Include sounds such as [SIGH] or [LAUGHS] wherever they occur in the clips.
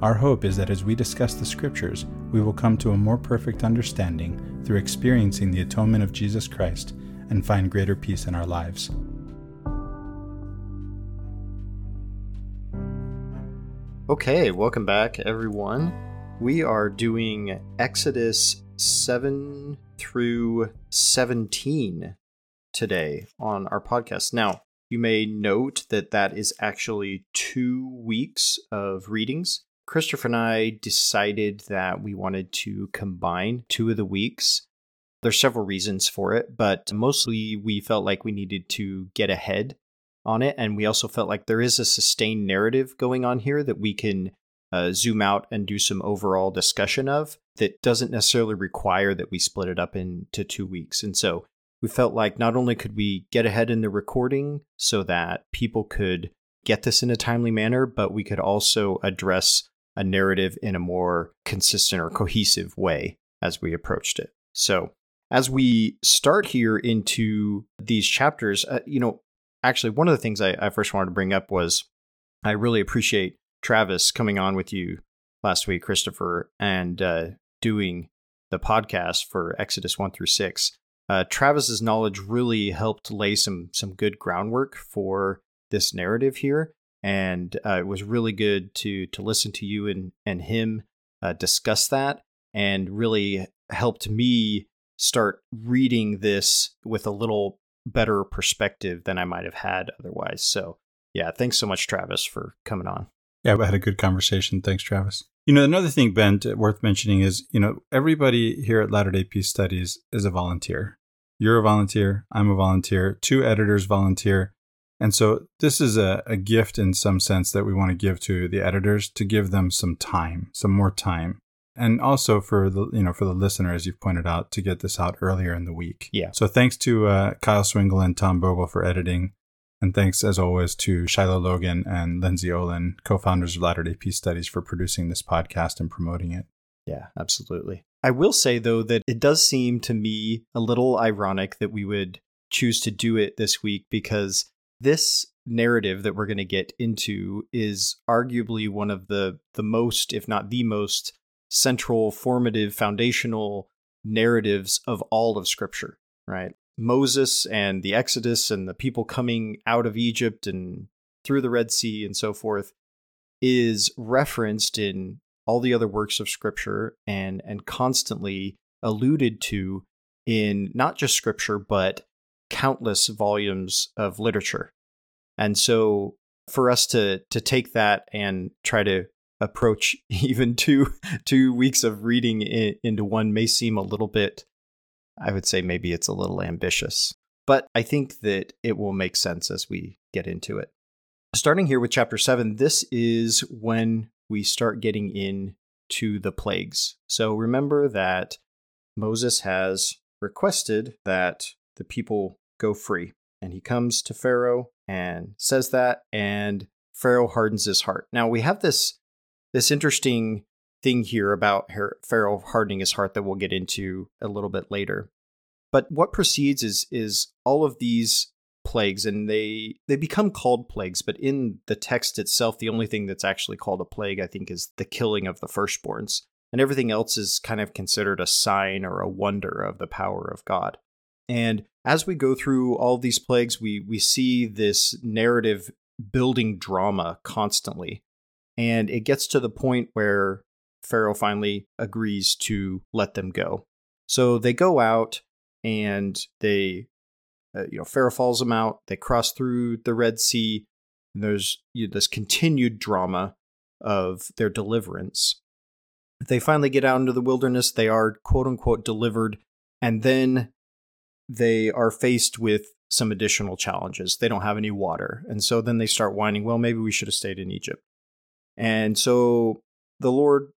Our hope is that as we discuss the Scriptures, we will come to a more perfect understanding through experiencing the atonement of Jesus Christ and find greater peace in our lives. Okay, welcome back, everyone. We are doing Exodus 7 through 17 today on our podcast. Now, you may note that that is actually two weeks of readings. Christopher and I decided that we wanted to combine two of the weeks. There's several reasons for it, but mostly we felt like we needed to get ahead on it. And we also felt like there is a sustained narrative going on here that we can uh, zoom out and do some overall discussion of that doesn't necessarily require that we split it up into two weeks. And so we felt like not only could we get ahead in the recording so that people could get this in a timely manner, but we could also address a narrative in a more consistent or cohesive way as we approached it. So, as we start here into these chapters, uh, you know, actually, one of the things I, I first wanted to bring up was I really appreciate Travis coming on with you last week, Christopher, and uh, doing the podcast for Exodus 1 through 6. Uh, Travis's knowledge really helped lay some some good groundwork for this narrative here and uh, it was really good to to listen to you and and him uh, discuss that, and really helped me start reading this with a little better perspective than I might have had otherwise. So, yeah, thanks so much, Travis, for coming on. Yeah, we had a good conversation. Thanks, Travis. You know, another thing, Ben, worth mentioning is, you know, everybody here at Latter day Peace Studies is a volunteer. You're a volunteer. I'm a volunteer. Two editors volunteer. And so this is a, a gift in some sense that we want to give to the editors to give them some time, some more time. And also for the you know for the listener, as you've pointed out, to get this out earlier in the week. Yeah. So thanks to uh, Kyle Swingle and Tom Bogle for editing, and thanks as always to Shiloh Logan and Lindsay Olin, co-founders of Latter Day Peace Studies, for producing this podcast and promoting it. Yeah, absolutely. I will say though that it does seem to me a little ironic that we would choose to do it this week because this narrative that we're going to get into is arguably one of the the most if not the most central formative foundational narratives of all of scripture right? Moses and the exodus and the people coming out of egypt and through the red sea and so forth is referenced in all the other works of scripture and and constantly alluded to in not just scripture but countless volumes of literature. And so for us to to take that and try to approach [LAUGHS] even two two weeks of reading into one may seem a little bit I would say maybe it's a little ambitious. But I think that it will make sense as we get into it. Starting here with chapter 7, this is when we start getting into the plagues. So remember that Moses has requested that the people go free. And he comes to Pharaoh and says that, and Pharaoh hardens his heart. Now we have this this interesting thing here about Pharaoh hardening his heart that we'll get into a little bit later. But what precedes is is all of these plagues and they they become called plagues but in the text itself the only thing that's actually called a plague i think is the killing of the firstborns and everything else is kind of considered a sign or a wonder of the power of god and as we go through all these plagues, we we see this narrative building drama constantly. And it gets to the point where Pharaoh finally agrees to let them go. So they go out and they, uh, you know, Pharaoh falls them out. They cross through the Red Sea. And there's you know, this continued drama of their deliverance. They finally get out into the wilderness. They are quote unquote delivered. And then they are faced with some additional challenges. They don't have any water. And so then they start whining, well, maybe we should have stayed in Egypt. And so the Lord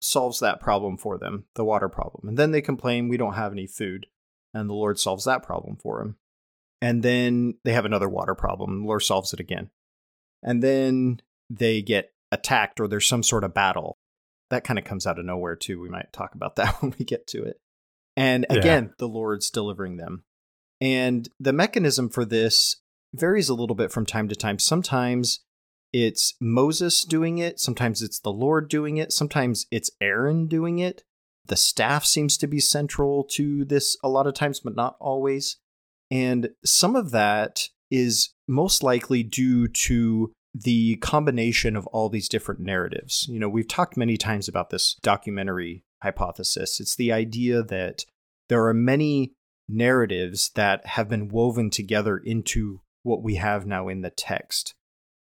solves that problem for them, the water problem. And then they complain, we don't have any food. And the Lord solves that problem for them. And then they have another water problem. The Lord solves it again. And then they get attacked or there's some sort of battle. That kind of comes out of nowhere, too. We might talk about [LAUGHS] that when we get to it. And again, yeah. the Lord's delivering them. And the mechanism for this varies a little bit from time to time. Sometimes it's Moses doing it, sometimes it's the Lord doing it, sometimes it's Aaron doing it. The staff seems to be central to this a lot of times, but not always. And some of that is most likely due to the combination of all these different narratives. You know, we've talked many times about this documentary hypothesis. It's the idea that there are many narratives that have been woven together into what we have now in the text.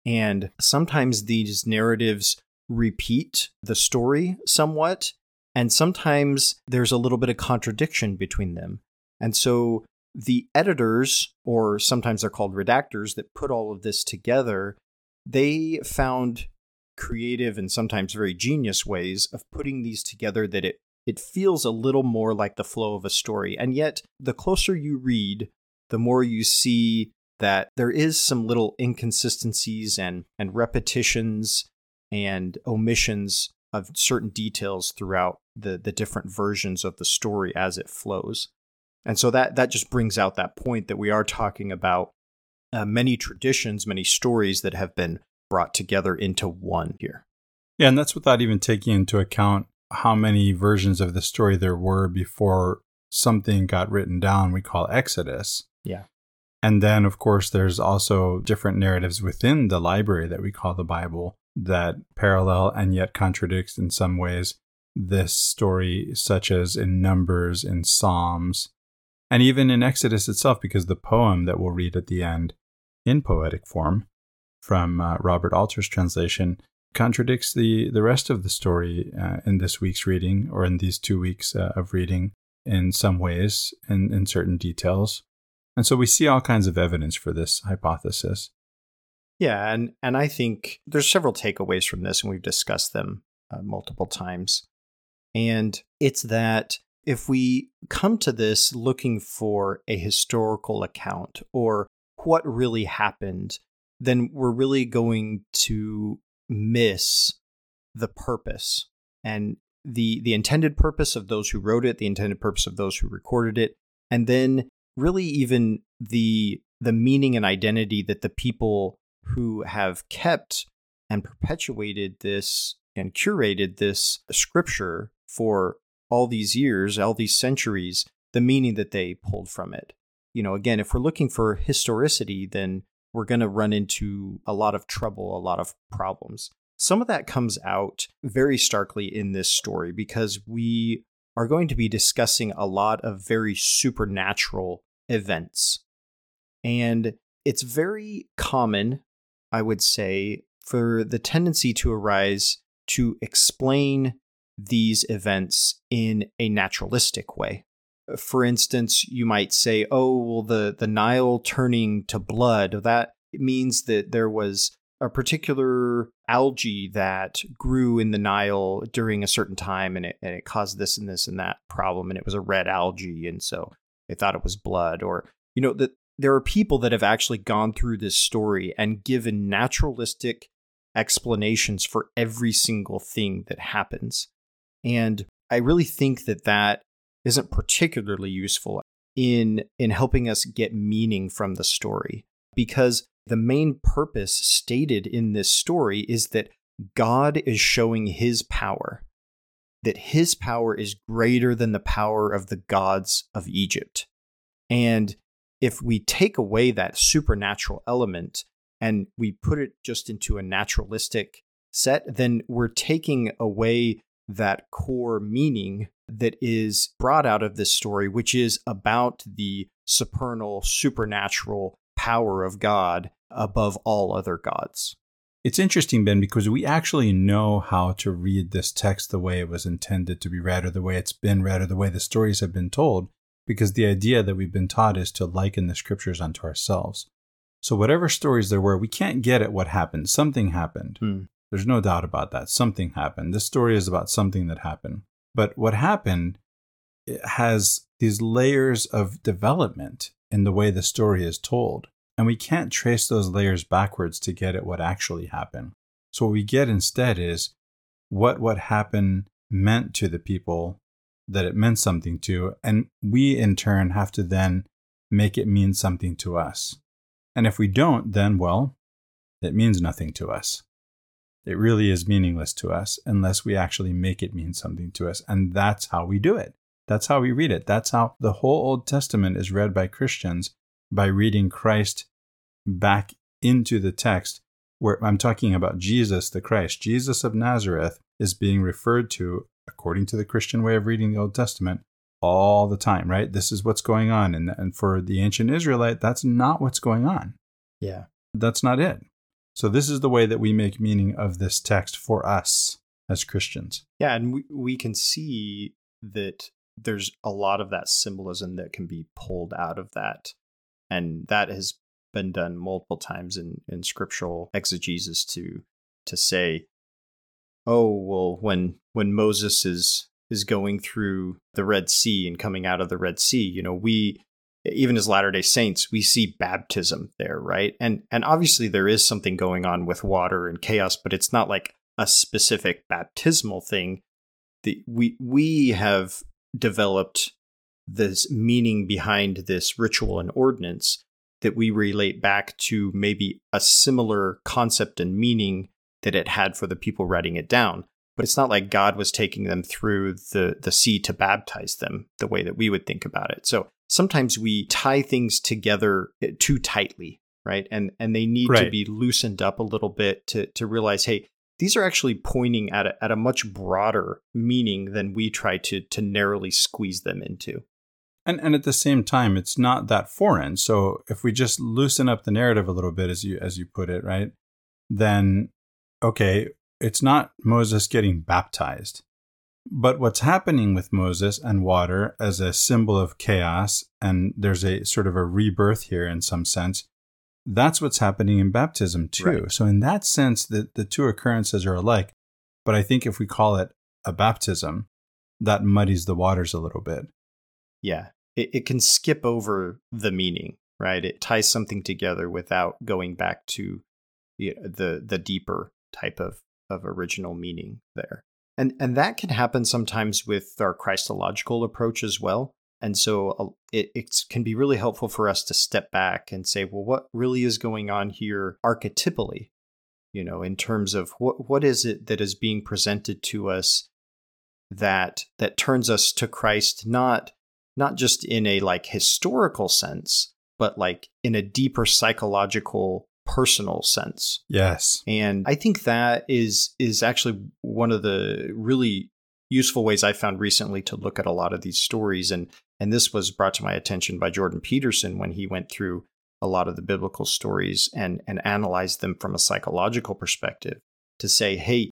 And sometimes these narratives repeat the story somewhat, and sometimes there's a little bit of contradiction between them. And so the editors, or sometimes they're called redactors, that put all of this together, they found creative and sometimes very genius ways of putting these together that it it feels a little more like the flow of a story. And yet, the closer you read, the more you see that there is some little inconsistencies and, and repetitions and omissions of certain details throughout the, the different versions of the story as it flows. And so that, that just brings out that point that we are talking about uh, many traditions, many stories that have been brought together into one here. Yeah, and that's without even taking into account how many versions of the story there were before something got written down we call Exodus. Yeah. And then, of course, there's also different narratives within the library that we call the Bible that parallel and yet contradicts in some ways this story, such as in Numbers, in Psalms, and even in Exodus itself, because the poem that we'll read at the end in poetic form from uh, Robert Alter's translation contradicts the, the rest of the story uh, in this week's reading or in these two weeks uh, of reading in some ways and in certain details. And so we see all kinds of evidence for this hypothesis. Yeah, and and I think there's several takeaways from this, and we've discussed them uh, multiple times. And it's that if we come to this looking for a historical account or what really happened, then we're really going to miss the purpose and the the intended purpose of those who wrote it, the intended purpose of those who recorded it, and then really even the the meaning and identity that the people who have kept and perpetuated this and curated this scripture for all these years, all these centuries, the meaning that they pulled from it. You know, again, if we're looking for historicity, then we're going to run into a lot of trouble, a lot of problems. Some of that comes out very starkly in this story because we are going to be discussing a lot of very supernatural events. And it's very common, I would say, for the tendency to arise to explain these events in a naturalistic way. For instance, you might say, oh, well, the, the Nile turning to blood, that means that there was a particular algae that grew in the Nile during a certain time and it, and it caused this and this and that problem. And it was a red algae. And so they thought it was blood. Or, you know, that there are people that have actually gone through this story and given naturalistic explanations for every single thing that happens. And I really think that that isn't particularly useful in in helping us get meaning from the story because the main purpose stated in this story is that God is showing his power, that his power is greater than the power of the gods of Egypt. And if we take away that supernatural element and we put it just into a naturalistic set, then we're taking away that core meaning that is brought out of this story, which is about the supernal, supernatural power of God above all other gods. It's interesting, Ben, because we actually know how to read this text the way it was intended to be read, or the way it's been read, or the way the stories have been told, because the idea that we've been taught is to liken the scriptures unto ourselves. So, whatever stories there were, we can't get at what happened. Something happened. Hmm. There's no doubt about that. Something happened. This story is about something that happened. But what happened has these layers of development in the way the story is told. And we can't trace those layers backwards to get at what actually happened. So what we get instead is what what happened meant to the people that it meant something to. And we in turn have to then make it mean something to us. And if we don't, then, well, it means nothing to us. It really is meaningless to us unless we actually make it mean something to us. And that's how we do it. That's how we read it. That's how the whole Old Testament is read by Christians by reading Christ back into the text where I'm talking about Jesus the Christ. Jesus of Nazareth is being referred to, according to the Christian way of reading the Old Testament, all the time, right? This is what's going on. And, and for the ancient Israelite, that's not what's going on. Yeah. That's not it. So, this is the way that we make meaning of this text for us as Christians. Yeah. And we, we can see that there's a lot of that symbolism that can be pulled out of that. And that has been done multiple times in, in scriptural exegesis to to say, oh well, when when Moses is is going through the Red Sea and coming out of the Red Sea, you know, we even as Latter-day Saints, we see baptism there, right? And and obviously there is something going on with water and chaos, but it's not like a specific baptismal thing. The, we we have developed this meaning behind this ritual and ordinance that we relate back to maybe a similar concept and meaning that it had for the people writing it down. But it's not like God was taking them through the, the sea to baptize them the way that we would think about it. So sometimes we tie things together eh, too tightly, right? And and they need right. to be loosened up a little bit to to realize, hey, these are actually pointing at a, at a much broader meaning than we try to to narrowly squeeze them into. And and at the same time, it's not that foreign. So if we just loosen up the narrative a little bit, as you as you put it, right, then okay, it's not Moses getting baptized. But what's happening with Moses and water as a symbol of chaos, and there's a sort of a rebirth here in some sense, that's what's happening in baptism too. Right. So, in that sense, the, the two occurrences are alike. But I think if we call it a baptism, that muddies the waters a little bit. Yeah. It, it can skip over the meaning, right? It ties something together without going back to the, the, the deeper type of, of original meaning there. And, and that can happen sometimes with our Christological approach as well. And so uh, it, it can be really helpful for us to step back and say, well, what really is going on here archetypally? You know, in terms of what what is it that is being presented to us that that turns us to Christ not not just in a like historical sense, but like in a deeper psychological personal sense. Yes. And I think that is is actually one of the really useful ways I found recently to look at a lot of these stories and and this was brought to my attention by Jordan Peterson when he went through a lot of the biblical stories and and analyzed them from a psychological perspective to say, hey,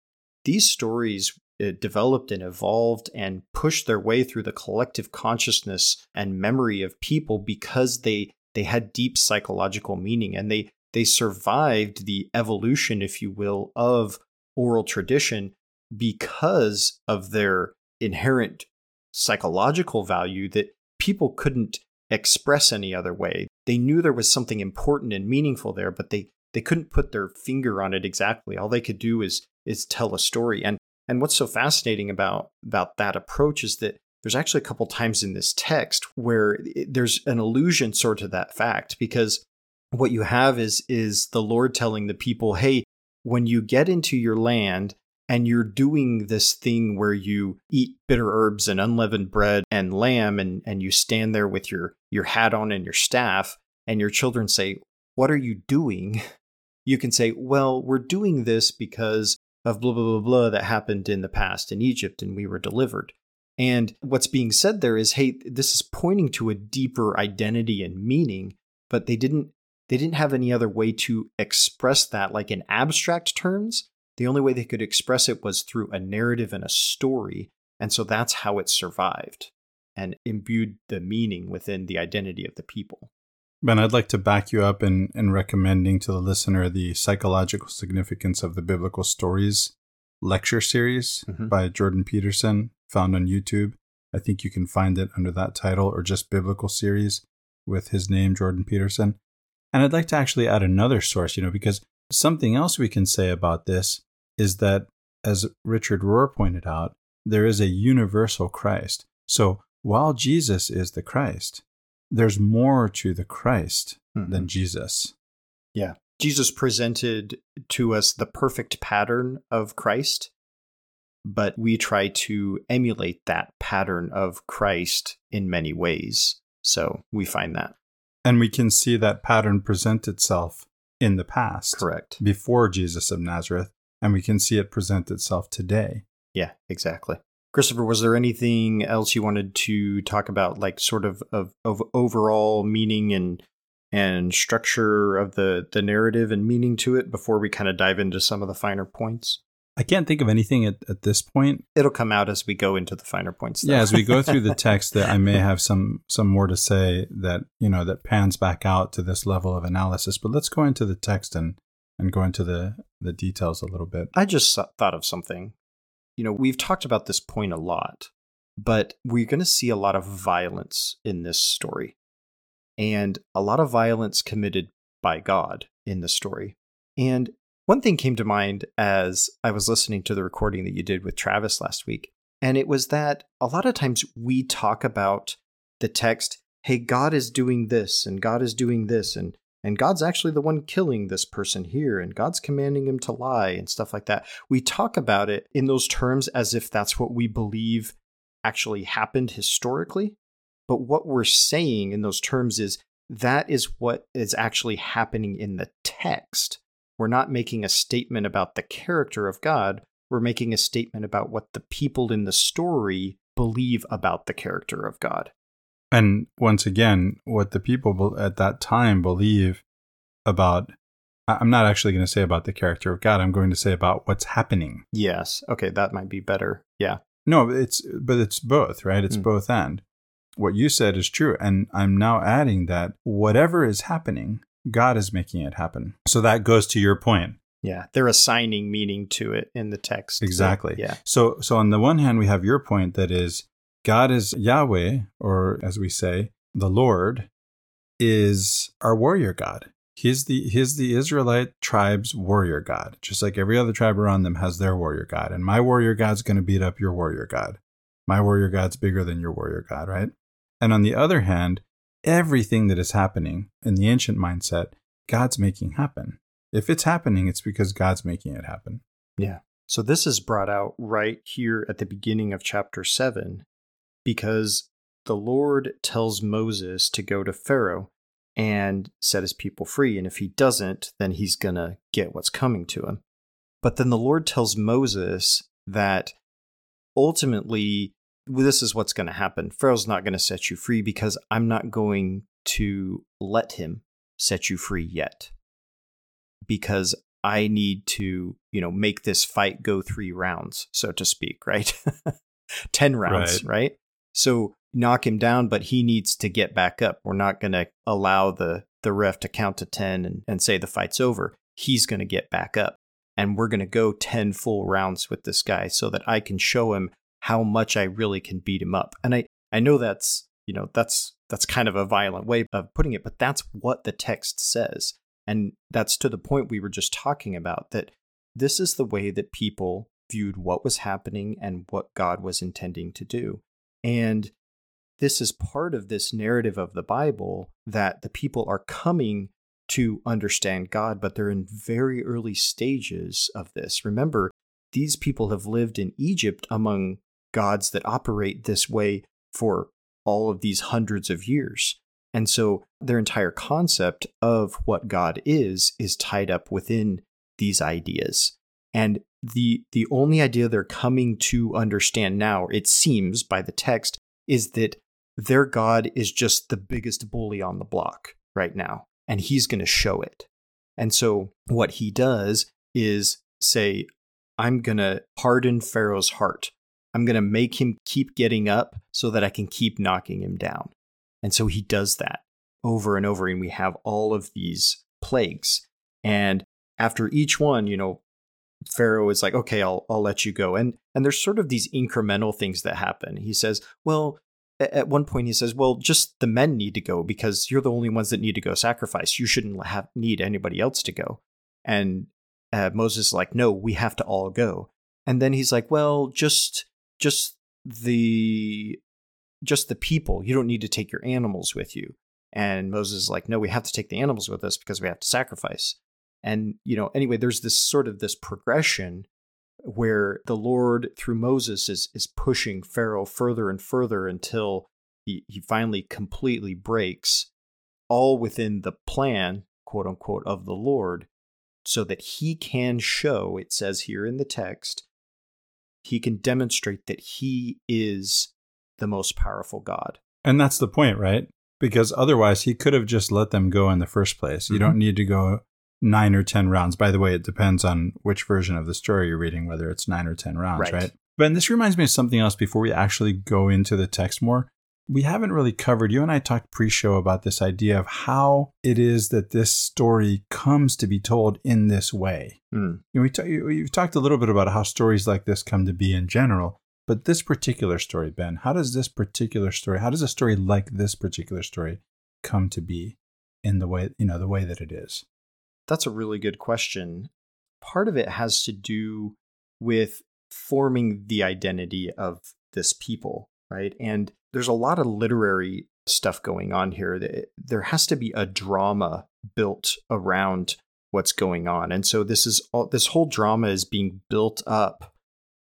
these stories uh, developed and evolved and pushed their way through the collective consciousness and memory of people because they they had deep psychological meaning and they they survived the evolution if you will of oral tradition because of their inherent psychological value that people couldn't express any other way. They knew there was something important and meaningful there but they they couldn't put their finger on it exactly. All they could do is is tell a story. And and what's so fascinating about about that approach is that there's actually a couple times in this text where there's an allusion sort of that fact because what you have is is the Lord telling the people, "Hey, when you get into your land and you're doing this thing where you eat bitter herbs and unleavened bread and lamb and and you stand there with your your hat on and your staff and your children say, "What are you doing?" [LAUGHS] You can say, "Well, we're doing this because of blah, blah, blah, blah that happened in the past in Egypt and we were delivered. And what's being said there is, hey, this is pointing to a deeper identity and meaning, but they didn't they didn't have any other way to express that like in abstract terms. The only way they could express it was through a narrative and a story. And so that's how it survived and imbued the meaning within the identity of the people. Ben, I'd like to back you up in, in recommending to the listener the psychological significance of the biblical stories lecture series Mhm. by Jordan Peterson, found on YouTube. I think you can find it under that title or just biblical series with his name, Jordan Peterson. And I'd like to actually add another source, you know, because something else we can say about this is that, as Richard Rohr pointed out, there is a universal Christ. So while Jesus is the Christ, there's more to the Christ than mm-hmm. Jesus. Yeah. Jesus presented to us the perfect pattern of Christ, but we try to emulate that pattern of Christ in many ways. So we find that And we can see that pattern present itself in the past, correct. before Jesus of Nazareth, and we can see it present itself today. Yeah, exactly. Christopher, was there anything else you wanted to talk about, like sort of of, of overall meaning and and structure of the the narrative and meaning to it before we kind of dive into some of the finer points? I can't think of anything at, at this point. It'll come out as we go into the finer points. though. Yeah, as we go through the [LAUGHS] text, that I may have some some more to say that you know that pans back out to this level of analysis. But let's go into the text and and go into the the details a little bit. I just thought of something. You know, we've talked about this point a lot, but we're going to see a lot of violence in this story. And a lot of violence committed by God in the story. And one thing came to mind as I was listening to the recording that you did with Travis last week. And it was that a lot of times we talk about the text, hey, God is doing this, and God is doing this, and and God's actually the one killing this person here, and God's commanding him to lie and stuff like that. We talk about it in those terms as if that's what we believe actually happened historically. But what we're saying in those terms is that is what is actually happening in the text. We're not making a statement about the character of God. We're making a statement about what the people in the story believe about the character of God. And once again, what the people at that time believe about, I'm not actually going to say about the character of God. I'm going to say about what's happening. Yes. Okay, that might be better. Yeah. No, it's but it's both, right? It's Mm. both and. What you said is true, and I'm now adding that whatever is happening, God is making it happen. So that goes to your point. Yeah. They're assigning meaning to it in the text. Exactly. Yeah. So so on the one hand we have your point that is God is Yahweh or as we say, the Lord is our warrior God. He's the he's the Israelite tribe's warrior God. Just like every other tribe around them has their warrior God. And my warrior God's going to beat up your warrior God. My warrior God's bigger than your warrior God, right? And on the other hand, everything that is happening in the ancient mindset, God's making happen. If it's happening, it's because God's making it happen. Yeah. So this is brought out right here at the beginning of chapter 7 because the Lord tells Moses to go to Pharaoh and set his people free. And if he doesn't, then he's going to get what's coming to him. But then the Lord tells Moses that ultimately, this is what's going to happen. Pharaoh's not going to set you free because I'm not going to let him set you free yet. Because I need to, you know, make this fight go three rounds, so to speak, right? [LAUGHS] 10 rounds, right. So knock him down, but he needs to get back up. We're not going to allow the, the ref to count to 10 and, and say the fight's over. He's going to get back up. And we're going to go 10 full rounds with this guy so that I can show him how much I really can beat him up. And I, I know that's, you know, that's that's kind of a violent way of putting it, but that's what the text says. And that's to the point we were just talking about that this is the way that people viewed what was happening and what God was intending to do. And this is part of this narrative of the Bible that the people are coming to understand God, but they're in very early stages of this. Remember, these people have lived in Egypt among gods that operate this way for all of these hundreds of years. And so their entire concept of what God is is tied up within these ideas. And the the only idea they're coming to understand now, it seems by the text, is that their God is just the biggest bully on the block right now, and he's going to show it. And so what he does is say, I'm going to harden Pharaoh's heart. I'm going to make him keep getting up so that I can keep knocking him down. And so he does that. over and over, and we have all of these plagues. And after each one, you know, Pharaoh is like, okay, I'll I'll let you go. And and there's sort of these incremental things that happen. He says, well, at one point he says, well, just the men need to go because you're the only ones that need to go sacrifice. You shouldn't have need anybody else to go. And uh, Moses is like, no, we have to all go. And then he's like, well, just just the just the people. You don't need to take your animals with you. And Moses is like, no, we have to take the animals with us because we have to sacrifice. And, you know, anyway, there's this sort of this progression where the Lord through Moses is is pushing Pharaoh further and further until he, he finally completely breaks, all within the plan, quote unquote, of the Lord, so that he can show, it says here in the text, he can demonstrate that he is the most powerful God. And that's the point, right? Because otherwise he could have just let them go in the first place. You mm-hmm. don't need to go nine or 10 rounds. By the way, it depends on which version of the story you're reading, whether it's nine or 10 rounds, right? right? But this reminds me of something else before we actually go into the text more. We haven't really covered, you and I talked pre show about this idea of how it is that this story comes to be told in this way. Mm. You know, we t- you've talked a little bit about how stories like this come to be in general, but this particular story, Ben, how does this particular story, how does a story like this particular story come to be in the way, you know, the way that it is? That's a really good question. Part of it has to do with forming the identity of this people, right? And there's a lot of literary stuff going on here. There has to be a drama built around what's going on. And so this is all, this whole drama is being built up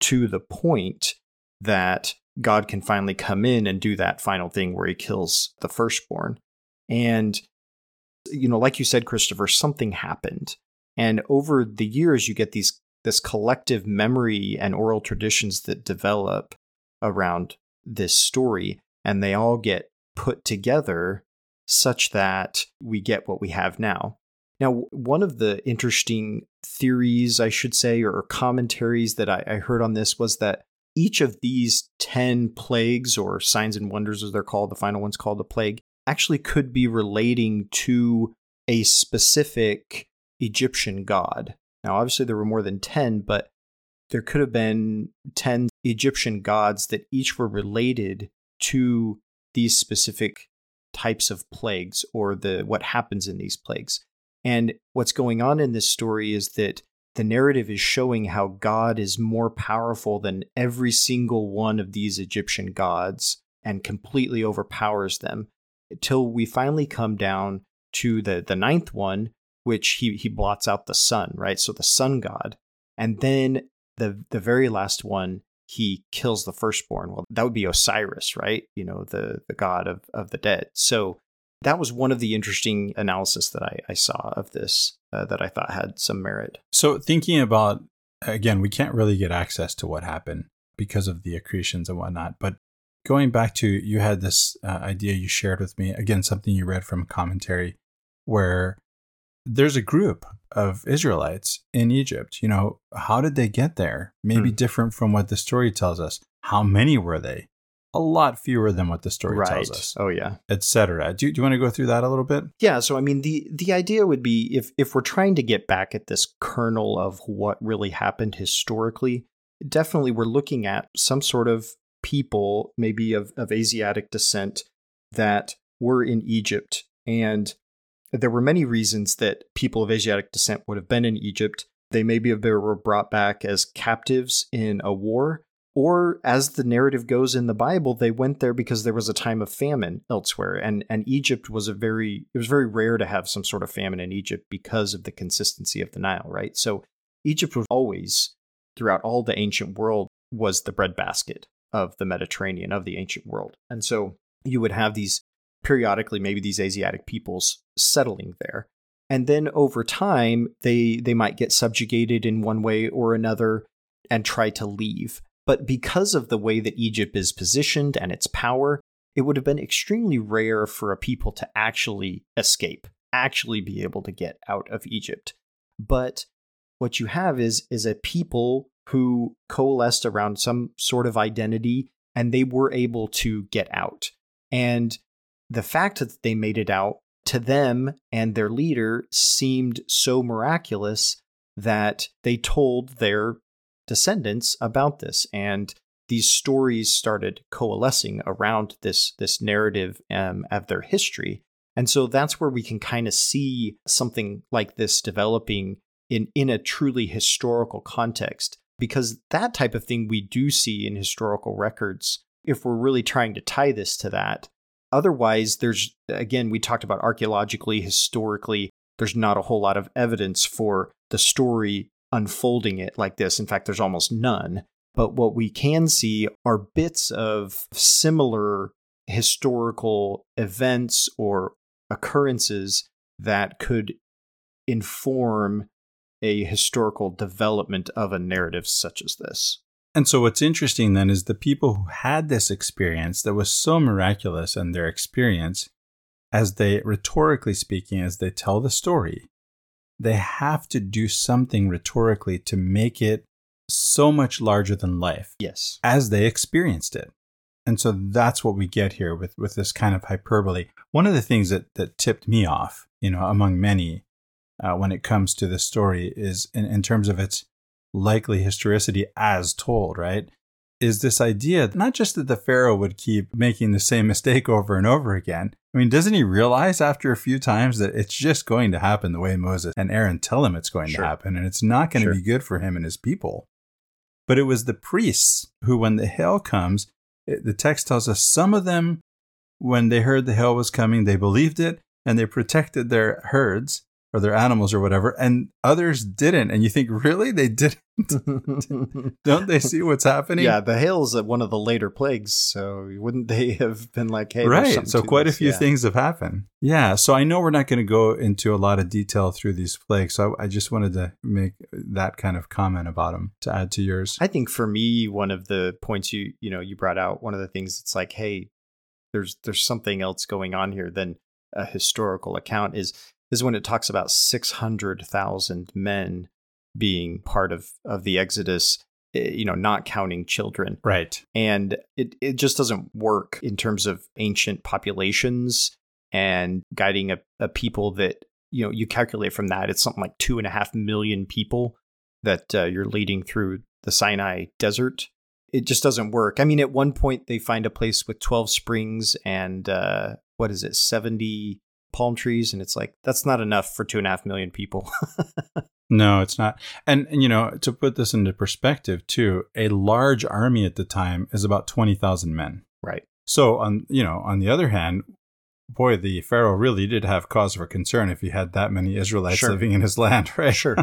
to the point that God can finally come in and do that final thing where he kills the firstborn. And you know, like you said, Christopher, something happened. And over the years, you get these this collective memory and oral traditions that develop around this story, and they all get put together such that we get what we have now. Now, one of the interesting theories, I should say, or commentaries that I, I heard on this was that each of these 10 plagues or signs and wonders, as they're called, the final one's called the plague, actually could be relating to a specific Egyptian god. Now, obviously, there were more than 10, but there could have been 10 Egyptian gods that each were related to these specific types of plagues or the what happens in these plagues. And what's going on in this story is that the narrative is showing how God is more powerful than every single one of these Egyptian gods and completely overpowers them till we finally come down to the the ninth one, which he he blots out the sun, right? So the sun god, and then the the very last one he kills the firstborn. Well, that would be Osiris, right? You know, the the god of of the dead. So that was one of the interesting analysis that I, I saw of this uh, that I thought had some merit. So thinking about again, we can't really get access to what happened because of the accretions and whatnot, but going back to you had this uh, idea you shared with me again something you read from a commentary where there's a group of israelites in egypt you know how did they get there maybe hmm. different from what the story tells us how many were they a lot fewer than what the story right. tells us oh yeah etc do, do you want to go through that a little bit yeah so i mean the the idea would be if if we're trying to get back at this kernel of what really happened historically definitely we're looking at some sort of people, maybe of, of Asiatic descent, that were in Egypt. And there were many reasons that people of Asiatic descent would have been in Egypt. They maybe they were brought back as captives in a war, or as the narrative goes in the Bible, they went there because there was a time of famine elsewhere, and and Egypt was a very it was very rare to have some sort of famine in Egypt because of the consistency of the Nile, right? So Egypt was always throughout all the ancient world was the breadbasket of the Mediterranean, of the ancient world. And so you would have these periodically, maybe these Asiatic peoples settling there. And then over time, they, they might get subjugated in one way or another and try to leave. But because of the way that Egypt is positioned and its power, it would have been extremely rare for a people to actually escape, actually be able to get out of Egypt. But what you have is, is a people who coalesced around some sort of identity and they were able to get out. And the fact that they made it out to them and their leader seemed so miraculous that they told their descendants about this. And these stories started coalescing around this this narrative um, of their history. And so that's where we can kind of see something like this developing in in a truly historical context. Because that type of thing we do see in historical records if we're really trying to tie this to that otherwise there's again we talked about archaeologically historically there's not a whole lot of evidence for the story unfolding it like this in fact there's almost none but what we can see are bits of similar historical events or occurrences that could inform a historical development of a narrative such as this. And so, what's interesting then is the people who had this experience that was so miraculous in their experience, as they, rhetorically speaking, as they tell the story, they have to do something rhetorically to make it so much larger than life. Yes. As they experienced it. And so that's what we get here with, with this kind of hyperbole. One of the things that, that tipped me off, you know, among many uh, when it comes to this story is in, in terms of its likely historicity as told, right? Is this idea not just that the Pharaoh would keep making the same mistake over and over again. I mean, doesn't he realize after a few times that it's just going to happen the way Moses and Aaron tell him it's going sure. to happen, and it's not going sure. to be good for him and his people? But it was the priests who, when the hail comes, it, the text tells us some of them, when they heard the hail was coming, they believed it and they protected their herds or their animals or whatever, and others didn't. And you think, really? They didn't? [LAUGHS] Don't they see what's happening? Yeah, the hail's one of the later plagues. So wouldn't they [LAUGHS] have been like, hey, right? So quite this. a few yeah. things have happened. Yeah. So I know we're not going to go into a lot of detail through these plagues. So I, I just wanted to make that kind of comment about them to add to yours. I think for me, one of the points you you know you brought out, one of the things it's like, hey, there's there's something else going on here than a historical account is is when it talks about 600,000 men being part of, of the Exodus, eh, you know, not counting children. Right. And it, it just doesn't work in terms of ancient populations and guiding a, a people that, you know, you calculate from that, it's something like two and a half million people that uh, you're leading through the Sinai desert. It just doesn't work. I mean, at one point they find a place with 12 springs and uh, what is it, 70 palm trees, and it's like that's not enough for two and a half million people. [LAUGHS] no, it's not. And, and you know, to put this into perspective, too, a large army at the time is about twenty thousand men. Right. So on you know, on the other hand, boy, the Pharaoh really did have cause for concern if he had that many Israelites sure. living in his land, [LAUGHS] right? Sure.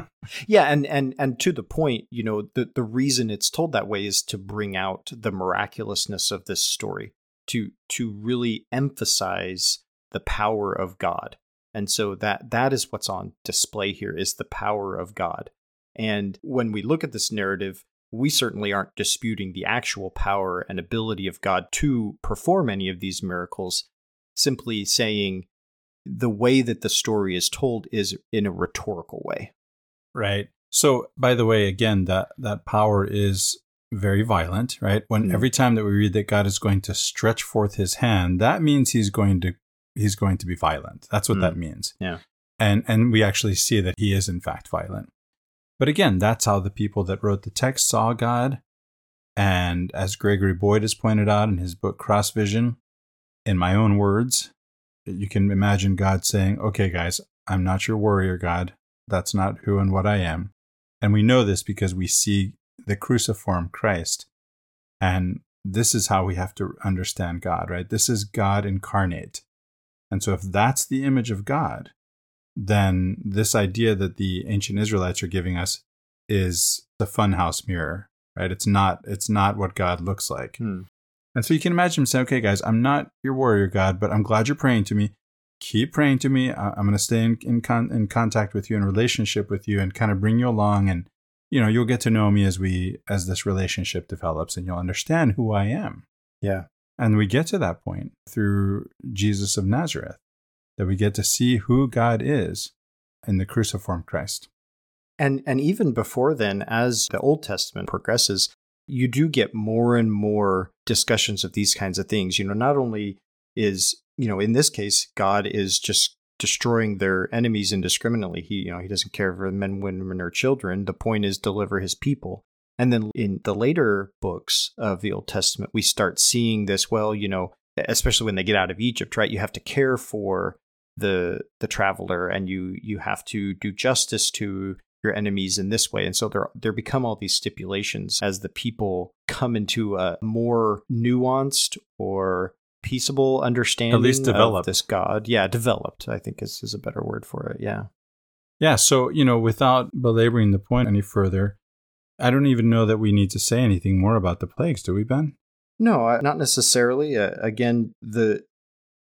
Yeah, and and and to the point, you know, the the reason it's told that way is to bring out the miraculousness of this story, to to really emphasize the power of God. And so that that is what's on display here is the power of God. And when we look at this narrative, we certainly aren't disputing the actual power and ability of God to perform any of these miracles, simply saying the way that the story is told is in a rhetorical way. Right. So, by the way, again, that that power is very violent, right? When mm. every time that we read that God is going to stretch forth his hand, that means he's going to he's going to be violent. That's what mm. that means. Yeah. And and we actually see that he is in fact violent. But again, that's how the people that wrote the text saw God. And as Gregory Boyd has pointed out in his book Cross Vision, in my own words, you can imagine God saying, Okay, guys, I'm not your warrior God. That's not who and what I am. And we know this because we see the cruciform Christ. And this is how we have to understand God, right? This is God incarnate. And so, if that's the image of God, then this idea that the ancient Israelites are giving us is the funhouse mirror, right? It's not. It's not what God looks like. Hmm. And so you can imagine him saying, "Okay, guys, I'm not your warrior God, but I'm glad you're praying to me. Keep praying to me. I'm going to stay in in, con- in contact with you, in relationship with you, and kind of bring you along. And you know, you'll get to know me as we as this relationship develops, and you'll understand who I am." Yeah. And we get to that point through Jesus of Nazareth, that we get to see who God is in the cruciform Christ. And, and even before then, as the Old Testament progresses, you do get more and more discussions of these kinds of things. You know, not only is, you know, in this case, God is just destroying their enemies indiscriminately. He, you know, he doesn't care for men, women, or children. The point is deliver his people. And then in the later books of the Old Testament, we start seeing this. Well, you know, especially when they get out of Egypt, right? You have to care for the the traveler, and you you have to do justice to your enemies in this way. And so there there become all these stipulations as the people come into a more nuanced or peaceable understanding At least developed. of this god. Yeah, developed, I think is, is a better word for it. Yeah. Yeah, so, you know, without belaboring the point any further, I don't even know that we need to say anything more about the plagues, do we, Ben? No, not necessarily. Uh, again, the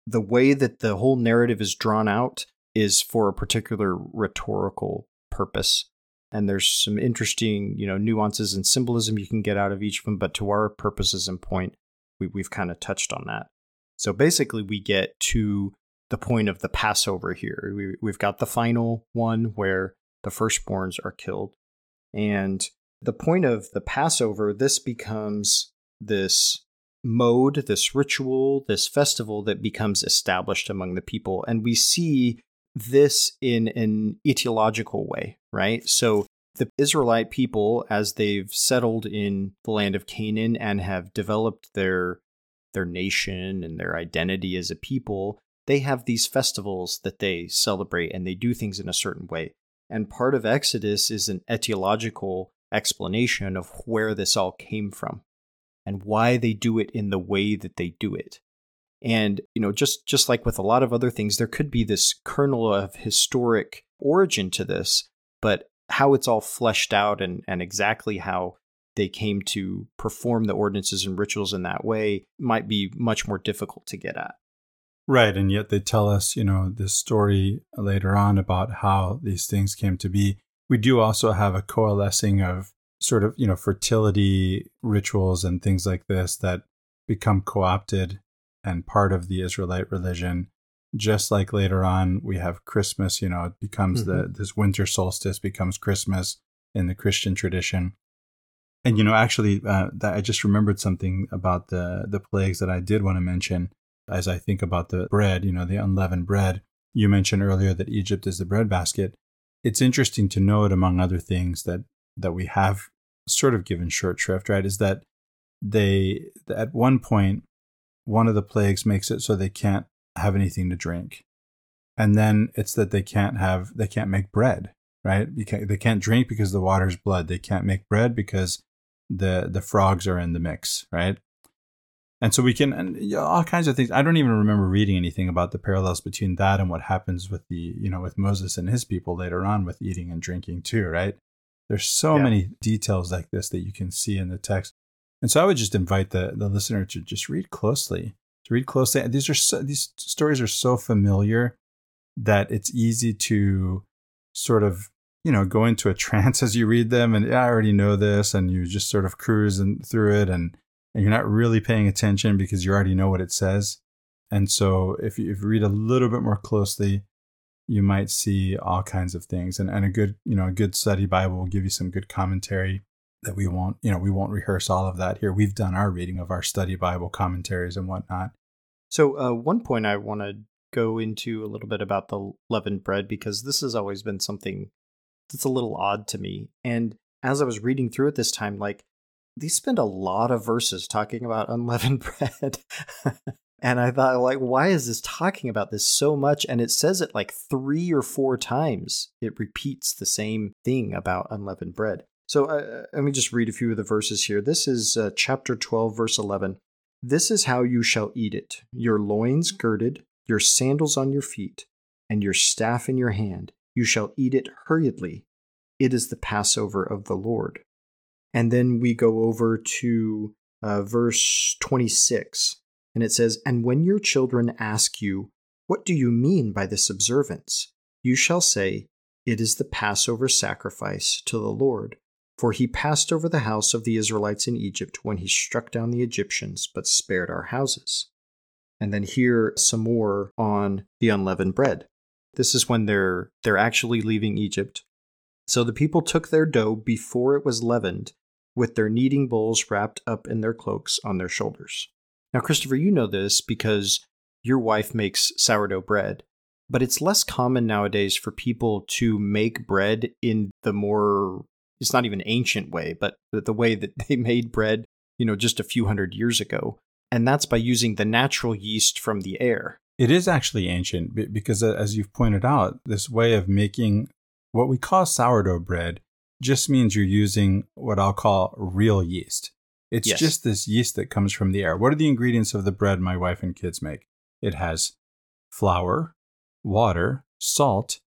the way that the whole narrative is drawn out is for a particular rhetorical purpose. And there's some interesting, you know, nuances and symbolism you can get out of each of them, but to our purposes and point, we, we've kind of touched on that. So basically, we get to the point of the Passover here. We, we've got the final one where the firstborns are killed. And the point of the Passover, this becomes this mode, this ritual, this festival that becomes established among the people. And we see this in an etiological way, right? So the Israelite people, as they've settled in the land of Canaan and have developed their their nation and their identity as a people, they have these festivals that they celebrate and they do things in a certain way. And part of Exodus is an etiological explanation of where this all came from and why they do it in the way that they do it. And, you know, just just like with a lot of other things, there could be this kernel of historic origin to this, but how it's all fleshed out and, and exactly how they came to perform the ordinances and rituals in that way might be much more difficult to get at. Right. And yet they tell us, you know, this story later on about how these things came to be. We do also have a coalescing of sort of, you know, fertility rituals and things like this that become co opted and part of the Israelite religion. Just like later on, we have Christmas, you know, it becomes mm-hmm. the, this winter solstice becomes Christmas in the Christian tradition. And, you know, actually, uh, that I just remembered something about the, the plagues that I did want to mention as I think about the bread, you know, the unleavened bread. You mentioned earlier that Egypt is the breadbasket. It's interesting to note, among other things, that that we have sort of given short shrift, right, is that they at one point one of the plagues makes it so they can't have anything to drink. And then it's that they can't have they can't make bread, right? They can't drink because the water's blood. They can't make bread because the the frogs are in the mix, right? And so we can and you know, all kinds of things. I don't even remember reading anything about the parallels between that and what happens with the you know with Moses and his people later on with eating and drinking too, right? There's so yeah. many details like this that you can see in the text. And so I would just invite the, the listener to just read closely, to read closely. These are so, these stories are so familiar that it's easy to sort of you know go into a [LAUGHS] trance as you read them, and yeah, I already know this, and you just sort of cruise and through it, and and you're not really paying attention because you already know what it says. And so if you, if you read a little bit more closely, you might see all kinds of things. And, and a good, you know, a good study Bible will give you some good commentary that we won't, you know, we won't rehearse all of that here. We've done our reading of our study Bible commentaries and whatnot. So, uh, one point I want to go into a little bit about the leavened bread because this has always been something that's a little odd to me. And as I was reading through it this time, like they spend a lot of verses talking about [LAUGHS] unleavened bread. and I thought, like, why is this talking about this so much? And it says it like three or four times. It repeats the same thing about unleavened bread. So uh, let me just read a few of the verses here. This is uh, chapter 12, verse 11. This is how you shall eat it your loins girded, your sandals on your feet, and your staff in your hand. You shall eat it hurriedly. It is the Passover of the Lord. And then we go over to uh, verse 26, and it says, And when your children ask you, What do you mean by this observance? You shall say, It is the Passover sacrifice to the Lord for he passed over the house of the Israelites in Egypt when he struck down the Egyptians, but spared our houses. And then here some more on the unleavened bread. This is when they're they're actually leaving Egypt. So the people took their dough before it was leavened, with their kneading bowls wrapped up in their cloaks on their shoulders. Now, Christopher, you know this because your wife makes sourdough bread. but it's less common nowadays for people to make bread in the more it's not even ancient way, but the way that [LAUGHS] they made bread, you know, just a few hundred years ago. And that's by using the natural yeast from the air. It is actually ancient because, uh, as you've pointed out, this way of making what we call sourdough bread just means you're using what I'll call real yeast. It's yes. just this yeast that comes from the air. What are the ingredients of the bread my wife and kids make? It has flour, water, salt,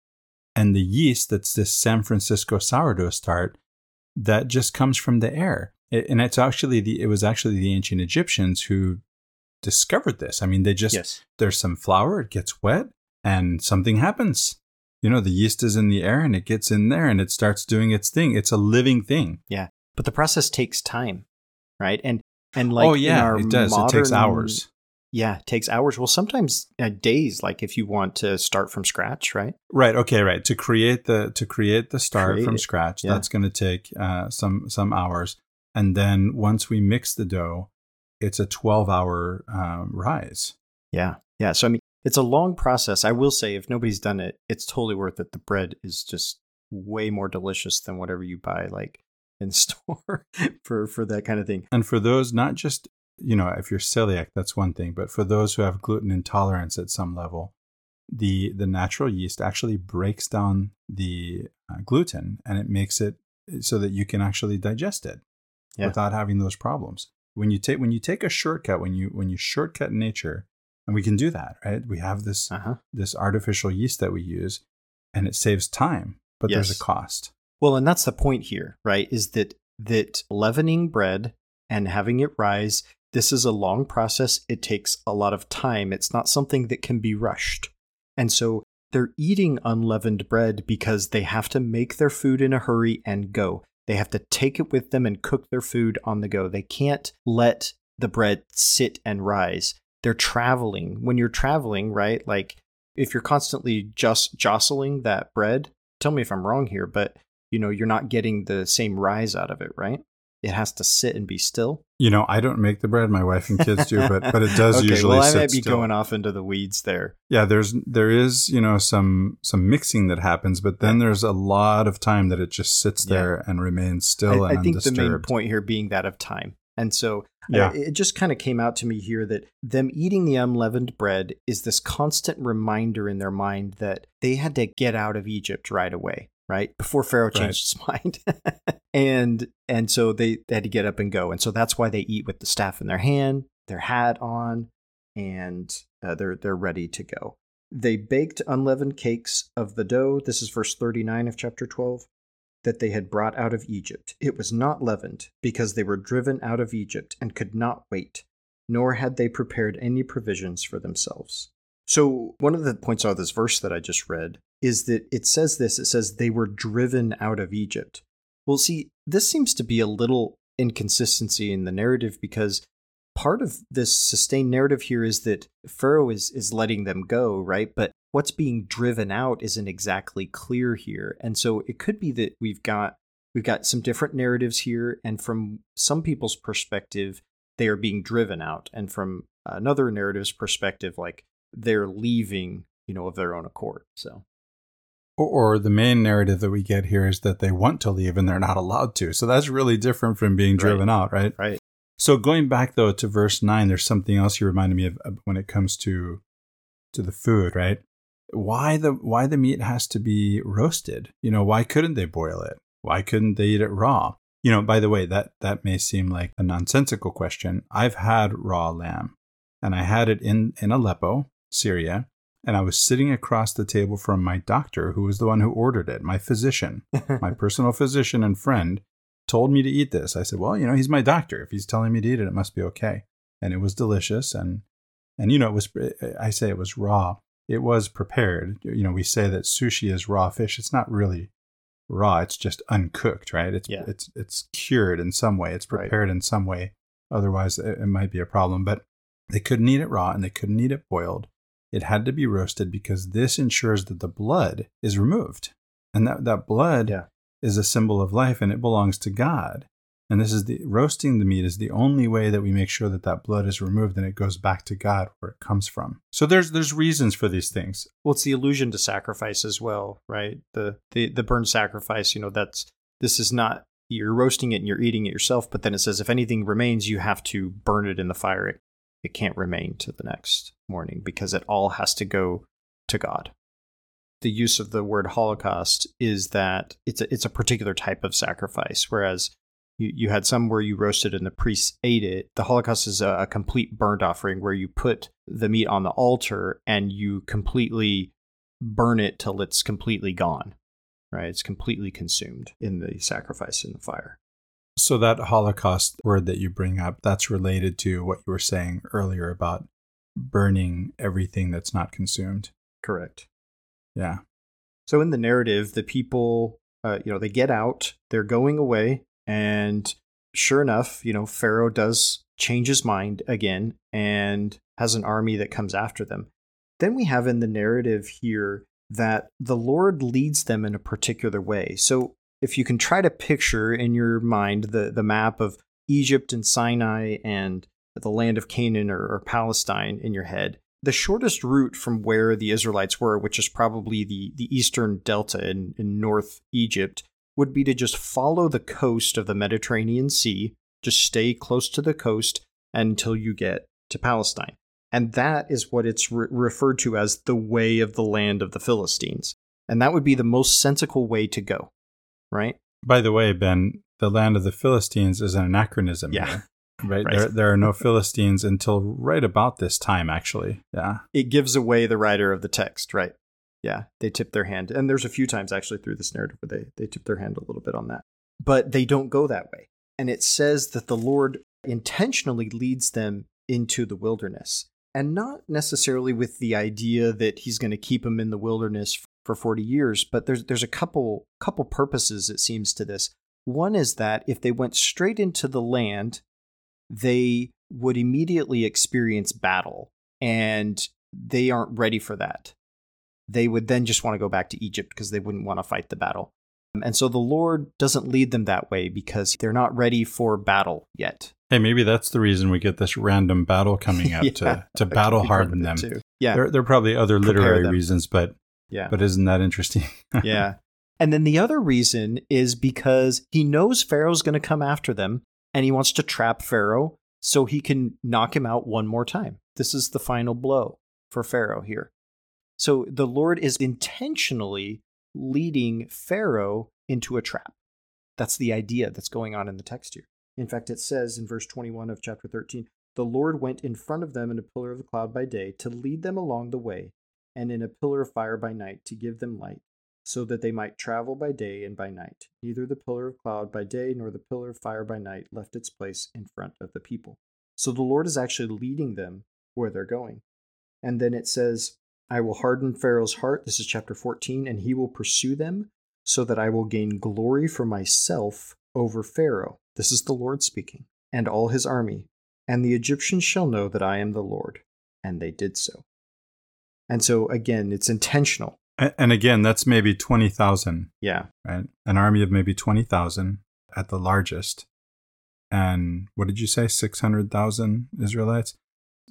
and the yeast that's this San Francisco sourdough start that just comes from the air. It, and it's actually the it was actually the ancient Egyptians who discovered this. I mean, they just yes. there's some flour, it gets wet, and something happens. You know, the yeast is in the air and it gets in there and it starts doing its thing. It's a living thing. Yeah. But the process takes time, right? And and like oh yeah, it does. Modern, it takes hours. Yeah, it takes hours. Well, sometimes uh, days. Like if you want to start from scratch, right? Right. Okay. Right. To create the to create the start create from it. scratch, yeah. that's going to take uh, some some hours. And then once we mix the dough, it's a twelve hour um, rise. Yeah. Yeah. So I mean, it's a long process. I will say, if nobody's done it, it's totally worth it. The bread is just way more delicious than whatever you buy, like in [LAUGHS] store for for that kind of thing. And for those not just you know, if you're celiac, that's one thing. But for those who have gluten intolerance at some level, the the natural yeast actually breaks down the uh, gluten and it makes it so that you can actually digest it yeah. without having those problems. When you take when you take a shortcut, when you when you shortcut nature, and we can do that, right? We have this uh-huh. this artificial yeast that we use, and it saves time, but yes. there's a cost. Well, and that's the point here, right? Is that that leavening bread and having it rise this is a long process. It takes a lot of time. It's not something that can be rushed. And so they're eating unleavened bread because they have to make their food in a hurry and go. They have to take it with them and cook their food on the go. They can't let the bread sit and rise. They're traveling. When you're traveling, right? Like if you're constantly just jostling that bread, tell me if I'm wrong here, but you know, you're not getting the same rise out of it, right? it has to sit and be still. You know, I don't make the bread; my wife and kids do, but but it does [LAUGHS] okay, usually. Well, I might be still. going off into the weeds there. Yeah, there's there is you know some some mixing that happens, but then yeah. there's a lot of time that it just sits there yeah. and remains still I, and I think undisturbed. the main point here being that of time, and so yeah. it just kind of came out to me here that them eating the unleavened bread is this constant reminder in their mind that they had to get out of Egypt right away right? Before pharaoh changed right. his [LAUGHS] mind. And and so they, they had to get up and go. And so that's why they eat with the staff in their hand their hat on and uh, they're they're ready to go. They baked unleavened cakes of the dough. This is verse 39 of chapter 12 that they had brought out of Egypt it was not leavened because they were driven out of Egypt and could not wait nor had they prepared any provisions for themselves so one of the points out of this verse that I just read is that it says this it says they were driven out of Egypt. Well, see, this seems to be a little inconsistency in the narrative because part of this sustained narrative here is that Pharaoh is is letting them go, right? But what's being driven out isn't exactly clear here. And so it could be that we've got we've got some different narratives here and from some people's perspective they are being driven out and from another narrative's perspective like they're leaving, you know, of their own accord. So or, the main narrative that we get here is that they want to leave and they're not allowed to. So that's really different from being driven right. out, right? Right. So going back though to verse nine, there's something else you reminded me of uh, when it comes to to the food, right? Why the why the meat has to be roasted? You know, why couldn't they boil it? Why couldn't they eat it raw? You know, by the way, that that may seem like a nonsensical question. I've had raw lamb, and I had it in in Aleppo, Syria, and I was sitting across the table from my doctor, who was the one who ordered it, my physician, [LAUGHS] my personal physician and friend, told me to eat this. I said, "Well, you know, he's my doctor. If he's telling me to eat it, it must be okay." And it was delicious, and and you know, it was. I say it was raw. It was prepared. You know, we say that sushi is raw fish. It's not really raw. It's just uncooked, right? It's yeah. it's it's cured in some way. It's prepared right. in some way. Otherwise, it, it might be a problem. But they couldn't eat it raw, and they couldn't eat it boiled it had to be roasted because this ensures that the blood is removed. And that, that blood yeah. is a symbol of life and it belongs to God. And this is the roasting the meat is the only way that we make sure that that blood is removed and it goes back to God where it comes from. So there's there's reasons for these things. Well, it's the allusion to sacrifice as well, right? The the the burnt sacrifice, you know, that's this is not you're roasting it and you're eating it yourself, but then it says if anything remains, you have to burn it in the fire. It, it can't remain to the next morning because it all has to go to God. The use of the word Holocaust is that it's a, it's a particular type of sacrifice, whereas you, you had some where you roasted and the priests ate it. The Holocaust is a, a complete burnt offering where you put the meat on the altar and you completely burn it till it's completely gone, right? It's completely consumed in the sacrifice in the fire. So that Holocaust word that you bring up, that's related to what you were saying earlier about burning everything that's not consumed. Correct. Yeah. So in the narrative, the people, uh, you know, they get out, they're going away, and sure enough, you know, Pharaoh does change his mind again and has an army that comes after them. Then we have in the narrative here that the Lord leads them in a particular way. So if you can try to picture in your mind the, the map of Egypt and Sinai and the land of Canaan or, or Palestine in your head, the shortest route from where the Israelites were, which is probably the, the eastern delta in, in North Egypt, would be to just follow the coast of the Mediterranean Sea, just stay close to the coast until you get to Palestine. And that is what it's re- referred to as the way of the land of the Philistines. And that would be the most sensical way to go, right? By the way, Ben, the land of the Philistines is an anachronism. Yeah. Here, [LAUGHS] right? right. There, there are no Philistines until right about this time, actually. Yeah. It gives away the writer of the text, right? Yeah, they tip their hand. And there's a few times actually through this narrative where they, they tip their hand a little bit on that. But they don't go that way. And it says that the Lord intentionally leads them into the wilderness. And not necessarily with the idea that he's going to keep them in the wilderness for 40 years, but there's there's a couple couple purposes it seems to this. One is that if they went straight into the land, they would immediately experience battle and they aren't ready for that they would then just want to go back to Egypt because they wouldn't want to fight the battle. And so the Lord doesn't lead them that way because they're not ready for battle yet. Hey, maybe that's the reason we get this random battle coming up [LAUGHS] yeah, to, to battle harden them. Too. Yeah. There, there, are probably other literary reasons, but yeah. but isn't that interesting? [LAUGHS] yeah. And then the other reason is because he knows Pharaoh's going to come after them and he wants to trap Pharaoh so he can knock him out one more time. This is the final blow for Pharaoh here. So the Lord is intentionally leading Pharaoh into a trap. That's the idea that's going on in the text here. In fact, it says in verse 21 of chapter 13 The Lord went in front of them in a pillar of the cloud by day to lead them along the way, and in a pillar of fire by night to give them light, so that they might travel by day and by night. Neither the pillar of cloud by day nor the pillar of fire by night left its place in front of the people. So the Lord is actually leading them where they're going. And then it says, I will harden Pharaoh's heart. This is chapter 14. And he will pursue them so that I will gain glory for myself over Pharaoh. This is the Lord speaking, and all his army. And the Egyptians shall know that I am the Lord. And they did so. And so, again, it's intentional. And again, that's maybe 20,000. Yeah. Right? An army of maybe 20,000 at the largest. And what did you say? 600,000 Israelites?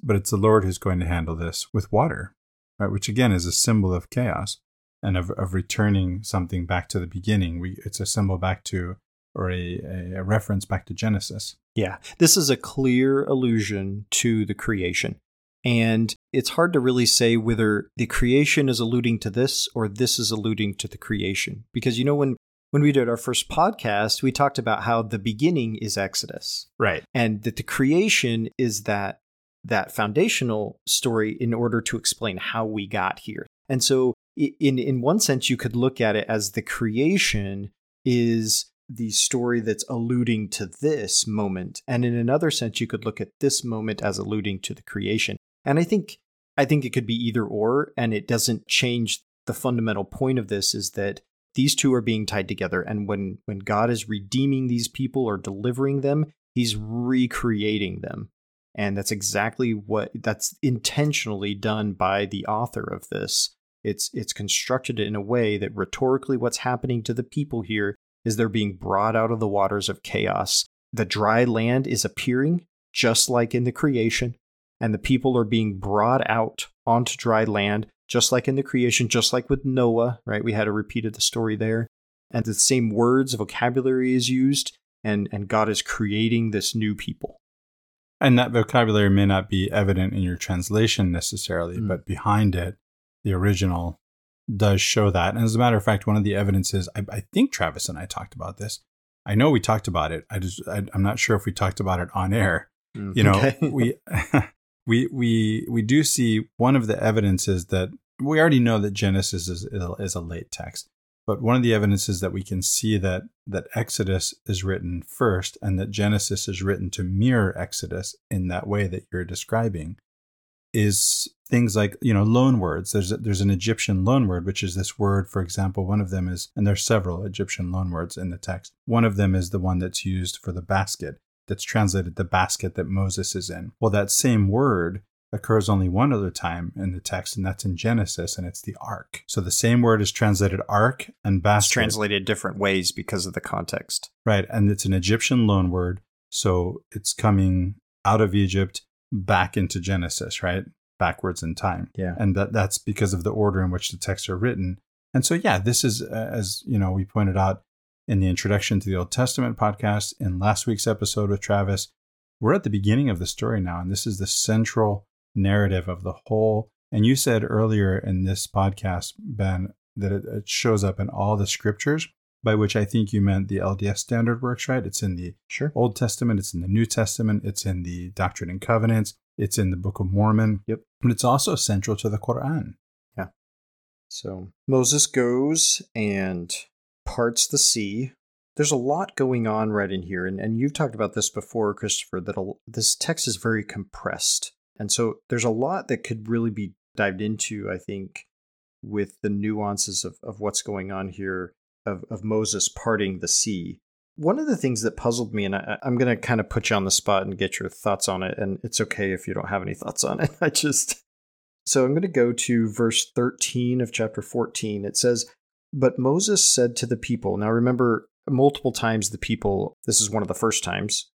But it's the Lord who's going to handle this with water right? Which again is a symbol of chaos and of, of returning something back to the beginning. We, it's a symbol back to, or a, a reference back to Genesis. Yeah, this is a clear allusion to the creation. And it's hard to really say whether the creation is alluding to this or this is alluding to the creation. Because, you know, when, when we did our first podcast, we talked about how the beginning is Exodus. Right. And that the creation is that that foundational story in order to explain how we got here. And so in in one sense you could look at it as the creation is the story that's alluding to this moment and in another sense you could look at this moment as alluding to the creation. And I think I think it could be either or and it doesn't change the fundamental point of this is that these two are being tied together and when when God is redeeming these people or delivering them, he's recreating them and that's exactly what that's intentionally done by the author of this. It's it's constructed in a way that rhetorically what's happening to the people here is they're being brought out of the waters of chaos the dry land is appearing just like in the creation, and the people are being brought out onto dry land just like in the creation, just like with Noah, right? We had a repeat of the story there. And the same words, vocabulary is used, and, and God is creating this new people. And that vocabulary may not be evident in your translation necessarily, mm. but behind it, the original does show that. And as a matter of fact, one of the evidences, I, I think Travis and I talked about this. I know we talked about it. I just, I, am not sure if we talked about it on air. Mm, you know, okay. [LAUGHS] we, [LAUGHS] we, we, we do see one of the evidences that we already know that Genesis is, is a late text. But one of the evidences that we can see that that Exodus is written first and that Genesis is written to mirror Exodus in that way that you're describing is things like you know loan words. There's a, there's an egyptian loan word which is this word for example one of them is and there's several egyptian loan words in the text. One of them is the one that's used for the basket that's translated the basket that moses is in. Well that same word occurs only one other time in the text, and that's in Genesis, and it's the ark. So the same word is translated ark and basket. It's translated different ways because of the context. Right. And it's an Egyptian loan word. So it's coming out of Egypt back into Genesis, right? Backwards in time. Yeah. And that, that's because of the order in which the texts are written. And so, yeah, this is, uh, as you know, we pointed out in the introduction to the Old Testament podcast in last week's episode with Travis, we're at the beginning of the story now. And this is the central narrative of the whole. And you said earlier in this podcast, Ben, that it, it shows up in all the scriptures by which I think you meant the LDS standard works, right? It's in the sure. Old Testament, it's in the New Testament, it's in the Doctrine and Covenants, it's in the Book of Mormon. Yep. But it's also central to the Quran. Yeah. So Moses goes and parts the sea. There's a lot going on right in here. And, and you've talked about this before, Christopher, that a, this text is very compressed. And so there's a lot that could really be dived into, I think, with the nuances of, of what's going on here of, of Moses parting the sea. One of the things that puzzled me, and I, I'm going to kind of put you on the spot and get your thoughts on it, and it's okay if you don't have any thoughts on it. [LAUGHS] I just. So I'm going to go to verse 13 of chapter 14. It says, But Moses said to the people, now remember, multiple times the people, this is one of the first times,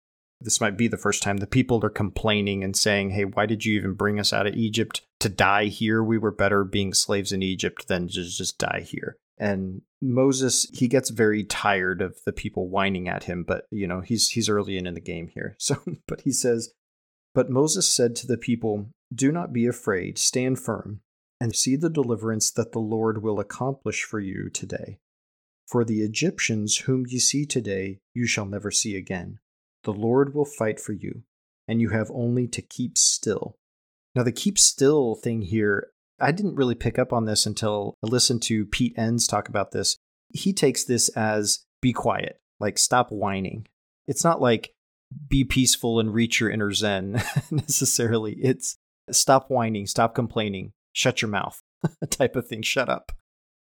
this might be the first time the people are complaining and saying, Hey, why did you even bring us out of Egypt to die here? We were better being slaves in Egypt than to just die here. And Moses, he gets very tired of the people whining at him, but you know, he's he's early in, in the game here. [LAUGHS] So but he says, But Moses said to the people, Do not be afraid, stand firm, and see the deliverance that the Lord will accomplish for you today. For the Egyptians whom ye see today, you shall never see again. The Lord will fight for you, and you have only to keep still. Now, the keep still thing here, I didn't really pick up on this until I listened to Pete Enns talk about this. He takes this as be quiet, like stop whining. It's not like be peaceful and reach your inner Zen [LAUGHS] necessarily. It's stop whining, stop complaining, shut your mouth [LAUGHS] type of thing, shut up.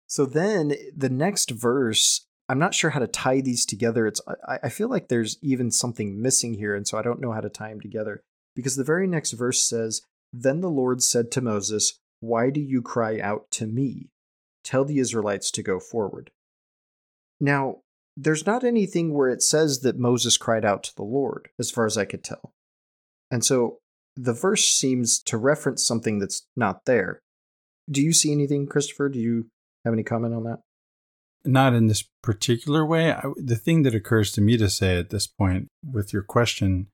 So then the next verse I'm not sure how to tie these together. It's I, I feel like there's even something missing here, and so I don't know how to tie them together. Because the very next verse says, Then the Lord said to Moses, Why do you cry out to me? Tell the Israelites to go forward. Now, there's not anything where it says that Moses cried out to the Lord, as far as I could tell. And so the verse seems to reference something that's not there. Do you see anything, Christopher? Do you have any comment on that? Not in this particular way. I, the thing that occurs to me to say at this point with your question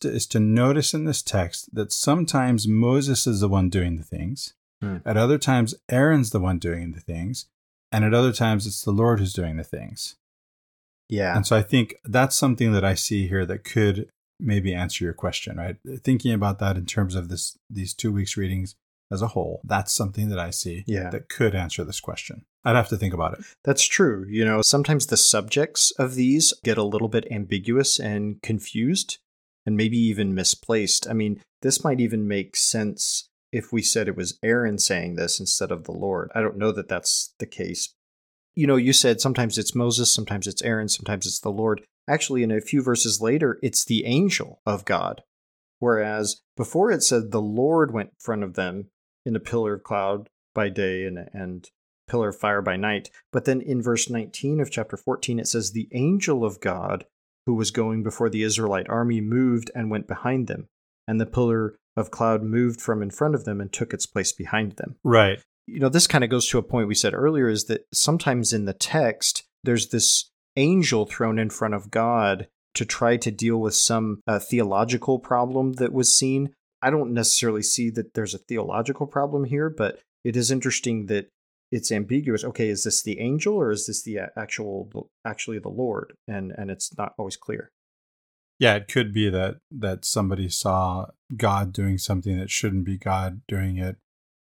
to, is to notice in this text that sometimes Moses is the one doing the things, hmm. at other times, Aaron's the one doing the things, and at other times, it's the Lord who's doing the things. Yeah. And so I think that's something that I see here that could maybe answer your question, right? Thinking about that in terms of this these two weeks readings as a whole, that's something that I see yeah. that could answer this question. I'd have to think about it. That's true. You know, sometimes the subjects of these get a little bit ambiguous and confused and maybe even misplaced. I mean, this might even make sense if we said it was Aaron saying this instead of the Lord. I don't know that that's the case. You know, you said sometimes it's Moses, sometimes it's Aaron, sometimes it's the Lord. Actually, in a few verses later, it's the angel of God. Whereas before it said the Lord went in front of them in a pillar of cloud by day and, and pillar of fire by night. But then in verse 19 of chapter 14, it says, The angel of God who was going before the Israelite army moved and went behind them, and the pillar of cloud moved from in front of them and took its place behind them. Right. You know, this kind of goes to a point we said earlier is that sometimes in the text, there's this angel thrown in front of God to try to deal with some uh, theological problem that was seen. I don't necessarily see that there's a theological problem here, but it is interesting that it's ambiguous. Okay, is this the angel or is this the actual actually the Lord? And and it's not always clear. Yeah, it could be that that somebody saw God doing something that shouldn't be God doing it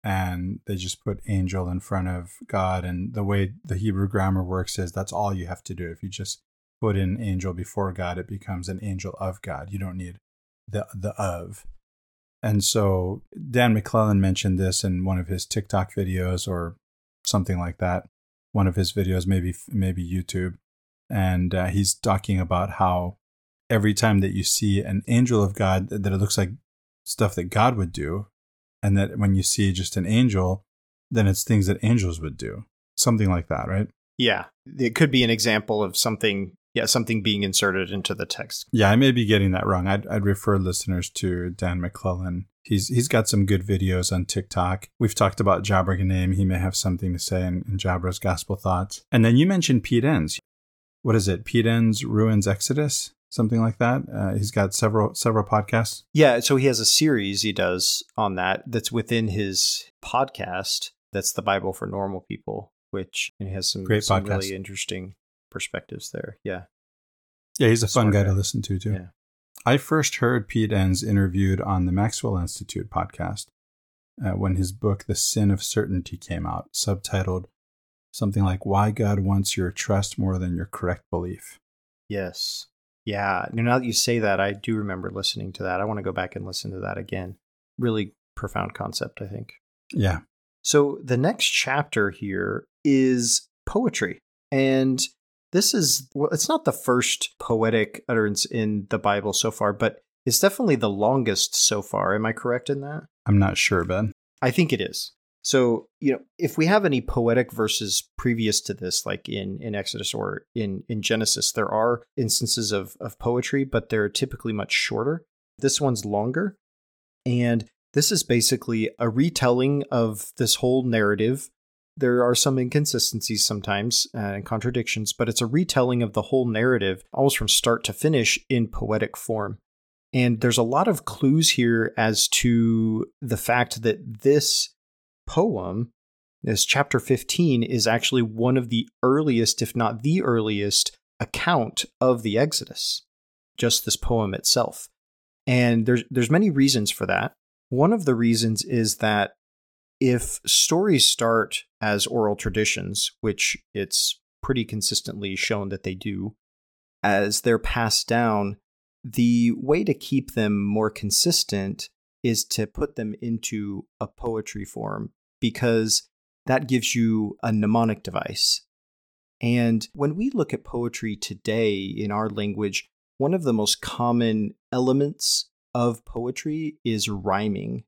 and they just put angel in front of God and the way the Hebrew grammar works is that's all you have to do. If you just put in angel before God, it becomes an angel of God. You don't need the the of. And so Dan McClellan mentioned this in one of his TikTok videos or something like that. One of his videos, maybe maybe YouTube, and uh, he's talking about how every time that you see an angel of God, that it looks like stuff that God would do, and that when you see just an angel, then it's things that angels would do, something like that, right? Yeah, it could be an example of something yeah, something being inserted into the text. Yeah, I may be getting that wrong. I'd, I'd refer listeners to Dan McClellan. He's he's got some good videos on TikTok. We've talked about Jabra Ganem. He may have something to say in, in Jabra's Gospel Thoughts. And then you mentioned Pete Enns. What is it? Pete Enns Ruins Exodus? Something like that. Uh, he's got several several podcasts. Yeah, so he has a series he does on that. That's within his podcast. That's the Bible for Normal People, which he has some great some podcast. really interesting perspectives there. Yeah. Yeah, he's a fun guy, guy. to listen to, too. Yeah. I first heard Pete Enns interviewed on the Maxwell Institute podcast uh, when his book, The Sin of Certainty, came out, subtitled something like Why God Wants Your Trust More Than Your Correct Belief. Yes. Yeah. Now that you say that, I do remember listening to that. I want to go back and listen to that again. Really profound concept, I think. Yeah. So the next chapter here is poetry. And this is, well, it's not the first poetic utterance in the Bible so far, but it's definitely the longest so far. Am I correct in that? I'm not sure, Ben. I think it is. So, you know, if we have any poetic verses previous to this, like in, in Exodus or in, in Genesis, there are instances of, of poetry, but they're typically much shorter. This one's longer. And this is basically a retelling of this whole narrative. There are some inconsistencies sometimes uh, and contradictions, but it's a retelling of the whole narrative almost from start to finish in poetic form. And there's a lot of clues here as to the fact that this poem, this chapter 15, is actually one of the earliest, if not the earliest, account of the Exodus, just this poem itself. And there's there's many reasons for that. One of the reasons is that if stories start as oral traditions, which it's pretty consistently shown that they do, as they're passed down, the way to keep them more consistent is to put them into a poetry form because that gives you a mnemonic device. And when we look at poetry today in our language, one of the most common elements of poetry is rhyming,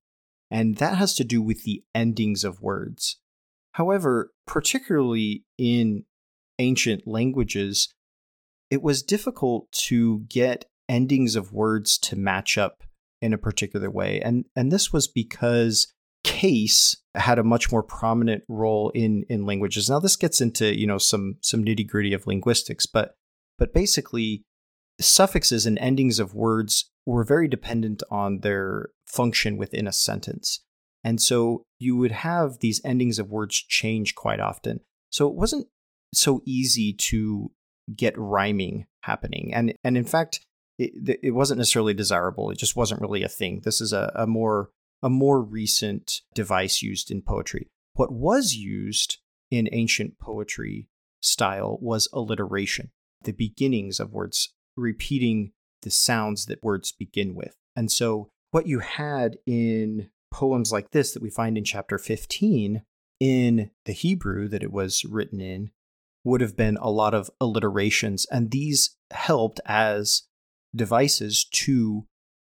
and that has to do with the endings of words. However, particularly in ancient languages, it was difficult to get endings of words to match up in a particular way. And and this was because case had a much more prominent role in in languages. Now this gets into, you know, some some nitty-gritty of linguistics, but but basically suffixes and endings of words were very dependent on their function within a sentence. And so you would have these endings of words change quite often. So it wasn't so easy to get rhyming happening. And and in fact, it, it wasn't necessarily desirable. It just wasn't really a thing. This is a, a more a more recent device used in poetry. What was used in ancient poetry style was alliteration, the beginnings of words, repeating the sounds that words begin with. And so what you had in poems like this that we find in chapter 15 in the Hebrew that it was written in would have been a lot of alliterations and these helped as devices to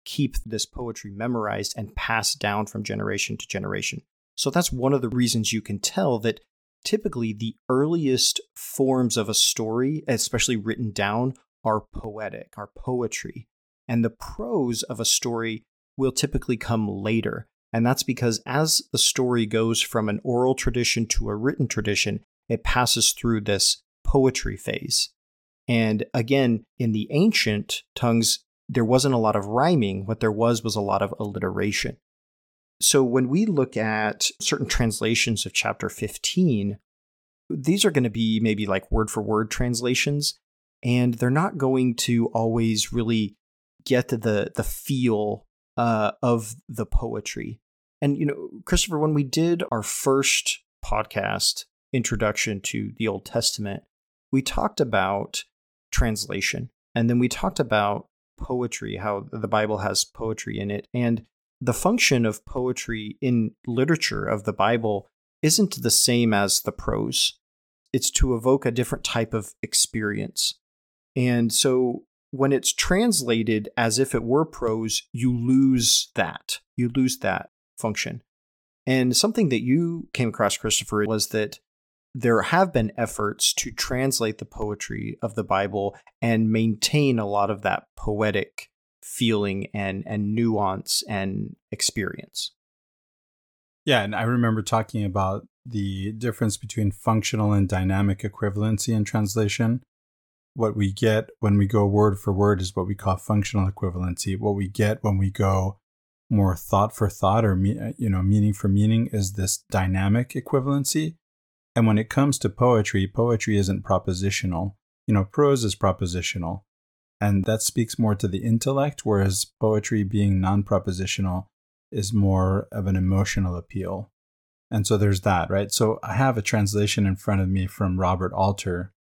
keep this poetry memorized and passed down from generation to generation. So that's one of the reasons you can tell that typically the earliest forms of a story, especially written down, are poetic, are poetry. And the prose of a story will typically come later. And that's because as the story goes from an oral tradition to a written tradition, it passes through this poetry phase. And again, in the ancient tongues, there wasn't a lot of rhyming. What there was was a lot of alliteration. So when we look at certain translations of chapter 15, these are going to be maybe like word for word translations, and they're not going to always really get the the feel uh, of the poetry. And you know, Christopher, when we did our first podcast introduction to the Old Testament, we talked about translation, and then we talked about poetry, how the Bible has poetry in it, and the function of poetry in literature of the Bible isn't the same as the prose. It's to evoke a different type of experience. And so when it's translated as if it were prose, you lose that. You lose that function. And something that you came across, Christopher, was that there have been efforts to translate the poetry of the Bible and maintain a lot of that poetic feeling and, and nuance and experience. Yeah, and I remember talking about the difference between functional and dynamic equivalency in translation what we get when we go word for word is what we call functional equivalency. What we get when we go more thought for thought or uh, you know meaning for meaning is this dynamic equivalency. And when it comes to poetry, poetry isn't propositional. You know, prose is propositional. And that speaks more to the intellect, whereas poetry being non propositional is more of an emotional appeal. And so there's that, right? So I have a translation in front of me from Robert Alter,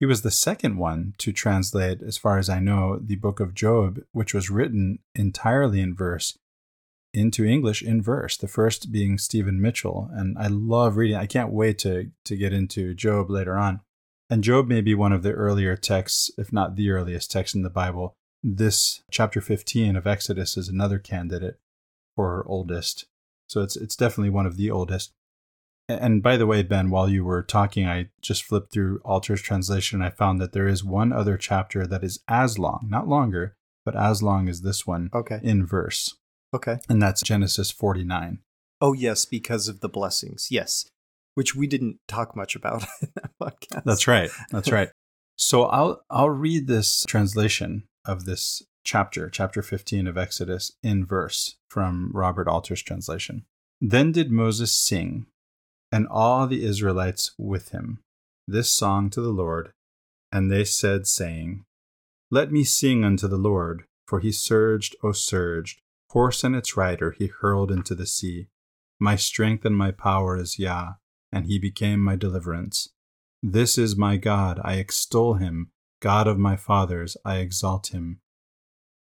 he was the second one to translate, as far as I know, the book of Job, which was written entirely in verse, into English in verse. The first being Stephen Mitchell. And I love reading. I can't wait to, to get into Job later on. And Job may be one of the earlier texts, if not the earliest text in the Bible. This chapter 15 of Exodus is another candidate for oldest. So it's it's definitely one of the oldest. And by the way, Ben, while you were talking, I just flipped through Alter's translation. I found that there is one other chapter that is as long, not longer, but as long as this one okay. in verse. Okay. And that's Genesis 49. Oh, yes, because of the blessings. Yes. Which we didn't talk much about [LAUGHS] in that podcast. That's right. That's right. so I'll I'll read this translation of this chapter, chapter 15 of Exodus in verse from Robert Alter's translation. Then did Moses sing and all the Israelites with him, this song to the Lord. And they said, saying, Let me sing unto the Lord, for he surged, O surged, horse and its rider he hurled into the sea. My strength and my power is Yah, and he became my deliverance. This is my God, I extol him, God of my fathers, I exalt him.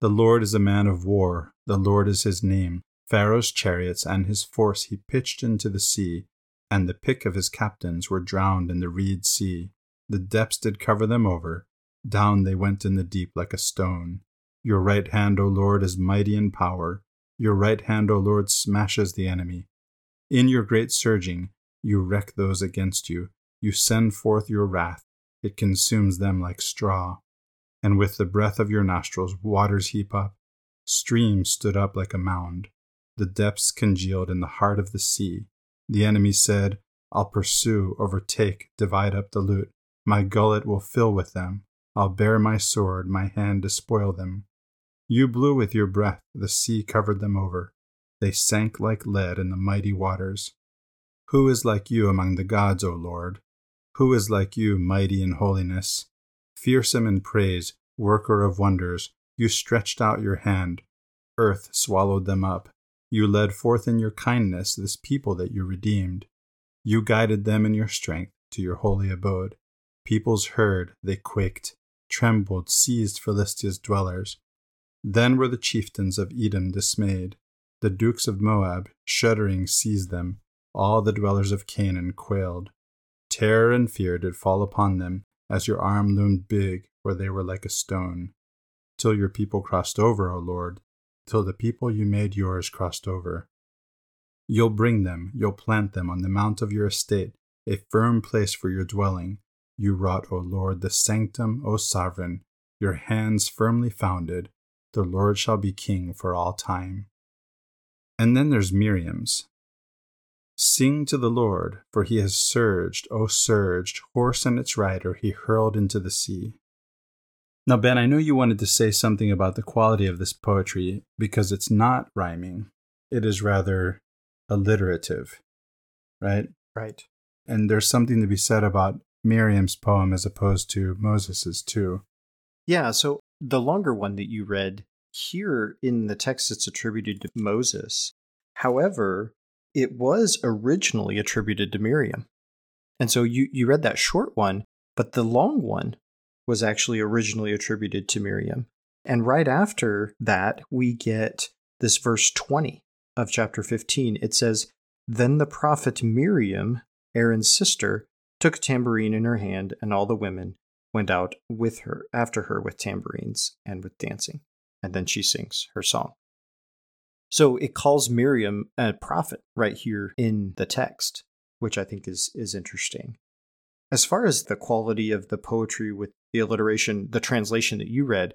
The Lord is a man of war, the Lord is his name. Pharaoh's chariots and his force he pitched into the sea and the pick of his captains were drowned in the reed sea. The depths did cover them over. Down they went in the deep like a stone. Your right hand, O Lord, is mighty in power. Your right hand, O Lord, smashes the enemy. In your great surging, you wreck those against you. You send forth your wrath. It consumes them like straw. And with the breath of your nostrils, waters heap up. Streams stood up like a mound. The depths congealed in the heart of the sea. The enemy said, I'll pursue, overtake, divide up the loot. My gullet will fill with them. I'll bare my sword, my hand to spoil them. You blew with your breath, the sea covered them over. They sank like lead in the mighty waters. Who is like you among the gods, O Lord? Who is like you, mighty in holiness? Fearsome in praise, worker of wonders, you stretched out your hand. Earth swallowed them up. You led forth in your kindness this people that you redeemed. You guided them in your strength to your holy abode. Peoples heard, they quaked, trembled, seized Philistia's dwellers. Then were the chieftains of Edom dismayed. The dukes of Moab, shuddering, seized them. All the dwellers of Canaan quailed. Terror and fear did fall upon them, as your arm loomed big, where they were like a stone. Till your people crossed over, O Lord, till the people you made yours crossed over. You'll bring them, you'll plant them on the mount of your estate, a firm place for your dwelling. You wrought, O Lord, the sanctum, O sovereign. your hands firmly founded. The Lord shall be king for all time. And then there's Miriam's. Sing to the Lord, for he has surged, O surged, horse and its rider he hurled into the sea. Now, Ben, I know you wanted to say something about the quality of this poetry because it's not rhyming. It is rather alliterative, right? Right. And there's something to be said about Miriam's poem as opposed to Moses's too. Yeah, so the longer one that you read here in the text it's attributed to Moses. However, it was originally attributed to Miriam. And so you, you read that short one, but the long one was actually originally attributed to Miriam. And right after that, we get this verse 20 of chapter 15. It says, Then the prophet Miriam, Aaron's sister, took a tambourine in her hand, and all the women went out with her after her with tambourines and with dancing. And then she sings her song. So it calls Miriam a prophet right here in the text, which I think is is interesting. As far as the quality of the poetry with the alliteration, the translation that you read,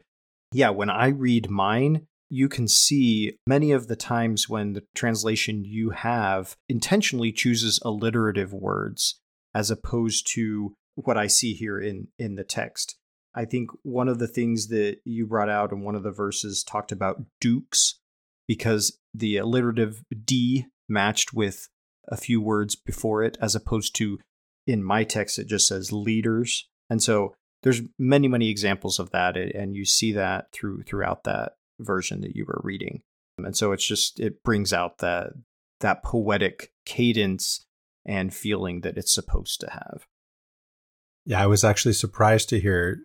yeah, when I read mine, you can see many of the times when the translation you have intentionally chooses alliterative words as opposed to what I see here in in the text. I think one of the things that you brought out in one of the verses talked about dukes because the alliterative D matched with a few words before it, as opposed to in my text, it just says leaders. And so there's many, many examples of that. And you see that through throughout that version that you were reading. And so it's just, it brings out that, that poetic cadence and feeling that it's supposed to have. Yeah, I was actually surprised to hear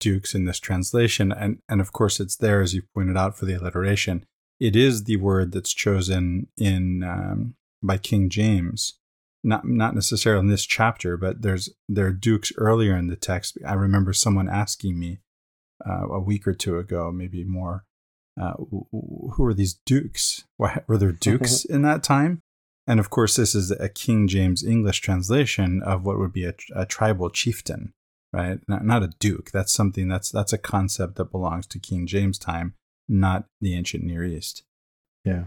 dukes in this translation. And, and of course, it's there, as you pointed out, for the alliteration it is the word that's chosen in um, by King James. Not not necessarily in this chapter, but there's there are dukes earlier in the text. I remember someone asking me uh, a week or two ago, maybe more, uh, who are these dukes? Were there dukes [LAUGHS] in that time? And of course, this is a King James English translation of what would be a, a tribal chieftain, right? Not, not a duke. That's something that's that's a concept that belongs to King James time not the ancient Near East. Yeah.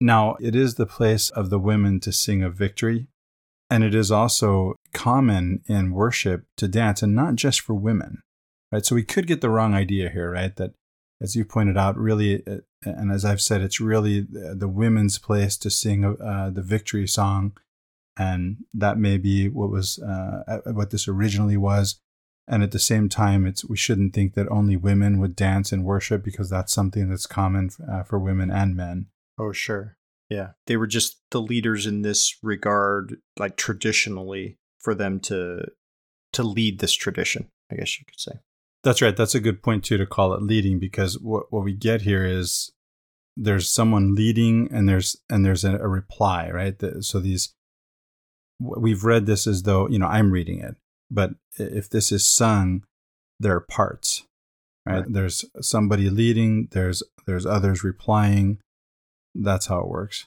Now, it is the place of the women to sing of victory, and it is also common in worship to dance, and not just for women, right? So we could get the wrong idea here, right? That, as you pointed out, really, uh, and as I've said, it's really the women's place to sing uh, the victory song, and that may be what was uh, what this originally was and at the same time it's we shouldn't think that only women would dance and worship because that's something that's common uh, for women and men oh sure yeah they were just the leaders in this regard like traditionally for them to to lead this tradition i guess you could say that's right that's a good point too to call it leading because what, what we get here is there's someone leading and there's and there's a, a reply right the, so these we've read this as though you know i'm reading it but if this is sung, there are parts, right? right? There's somebody leading, there's there's others replying. That's how it works.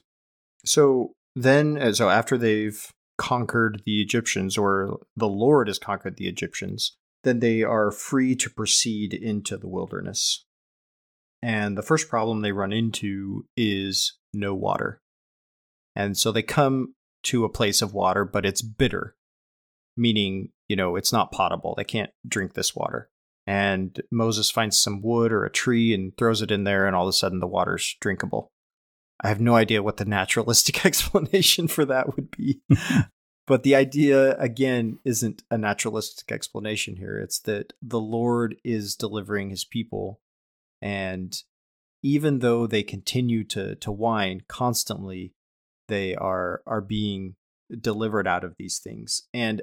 So then, uh, so after they've conquered the Egyptians, or the Lord has conquered the Egyptians, then they are free to proceed into the wilderness. And the first problem they run into is no water. And so they come to a place of water, but it's bitter, meaning you know, it's not potable. They can't drink this water. And Moses finds some wood or a tree and throws it in there, and all of a sudden the water's drinkable. I have no idea what the naturalistic [LAUGHS] explanation for that would be. [LAUGHS] but the idea, again, isn't a naturalistic explanation here. It's that the Lord is delivering his people. And even though they continue to, to whine constantly, they are, are being delivered out of these things. And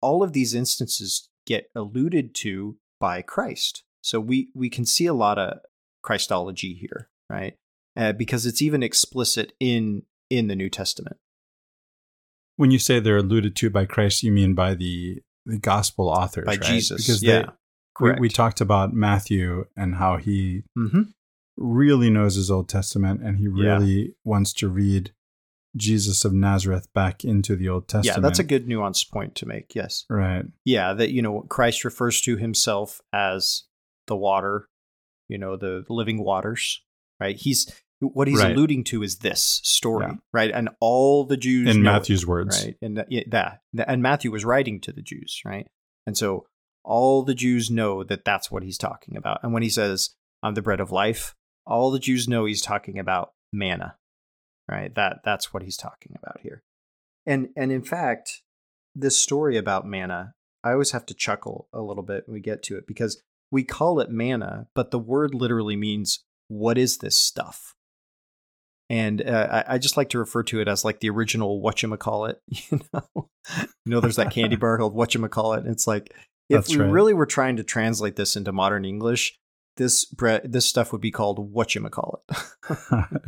all of these instances get alluded to by Christ. So we we can see a lot of Christology here, right? Uh, because it's even explicit in in the New Testament. When you say they're alluded to by Christ, you mean by the the gospel authors, by right? Jesus? Because yeah, they, we, we, talked about Matthew and how he mm-hmm. really knows his Old Testament and he really yeah. wants to read Jesus of Nazareth back into the Old Testament. Yeah, that's a good nuance point to make. Yes. Right. Yeah, that you know Christ refers to himself as the water, you know, the living waters, right? He's what he's Right. alluding to is this story, Yeah. right? And all the Jews In know it, Matthew's words. right? And yeah, that and Matthew was writing to the Jews, right? And so all the Jews know that that's what he's talking about. And when he says, "I'm the bread of life," all the Jews know he's talking about manna, right? That that's what he's talking about here. And and in fact, this story about manna, I always have to chuckle a little bit when we get to it because we call it manna, but the word literally means what is this stuff? And uh, I, I just like to refer to it as like the original whatchamacallit, [LAUGHS] you know? you know, there's that candy [LAUGHS] bar called whatchamacallit. And it's like, if That's we right. really were trying to translate this into modern English, this bread, this stuff would be called whatchamacallit.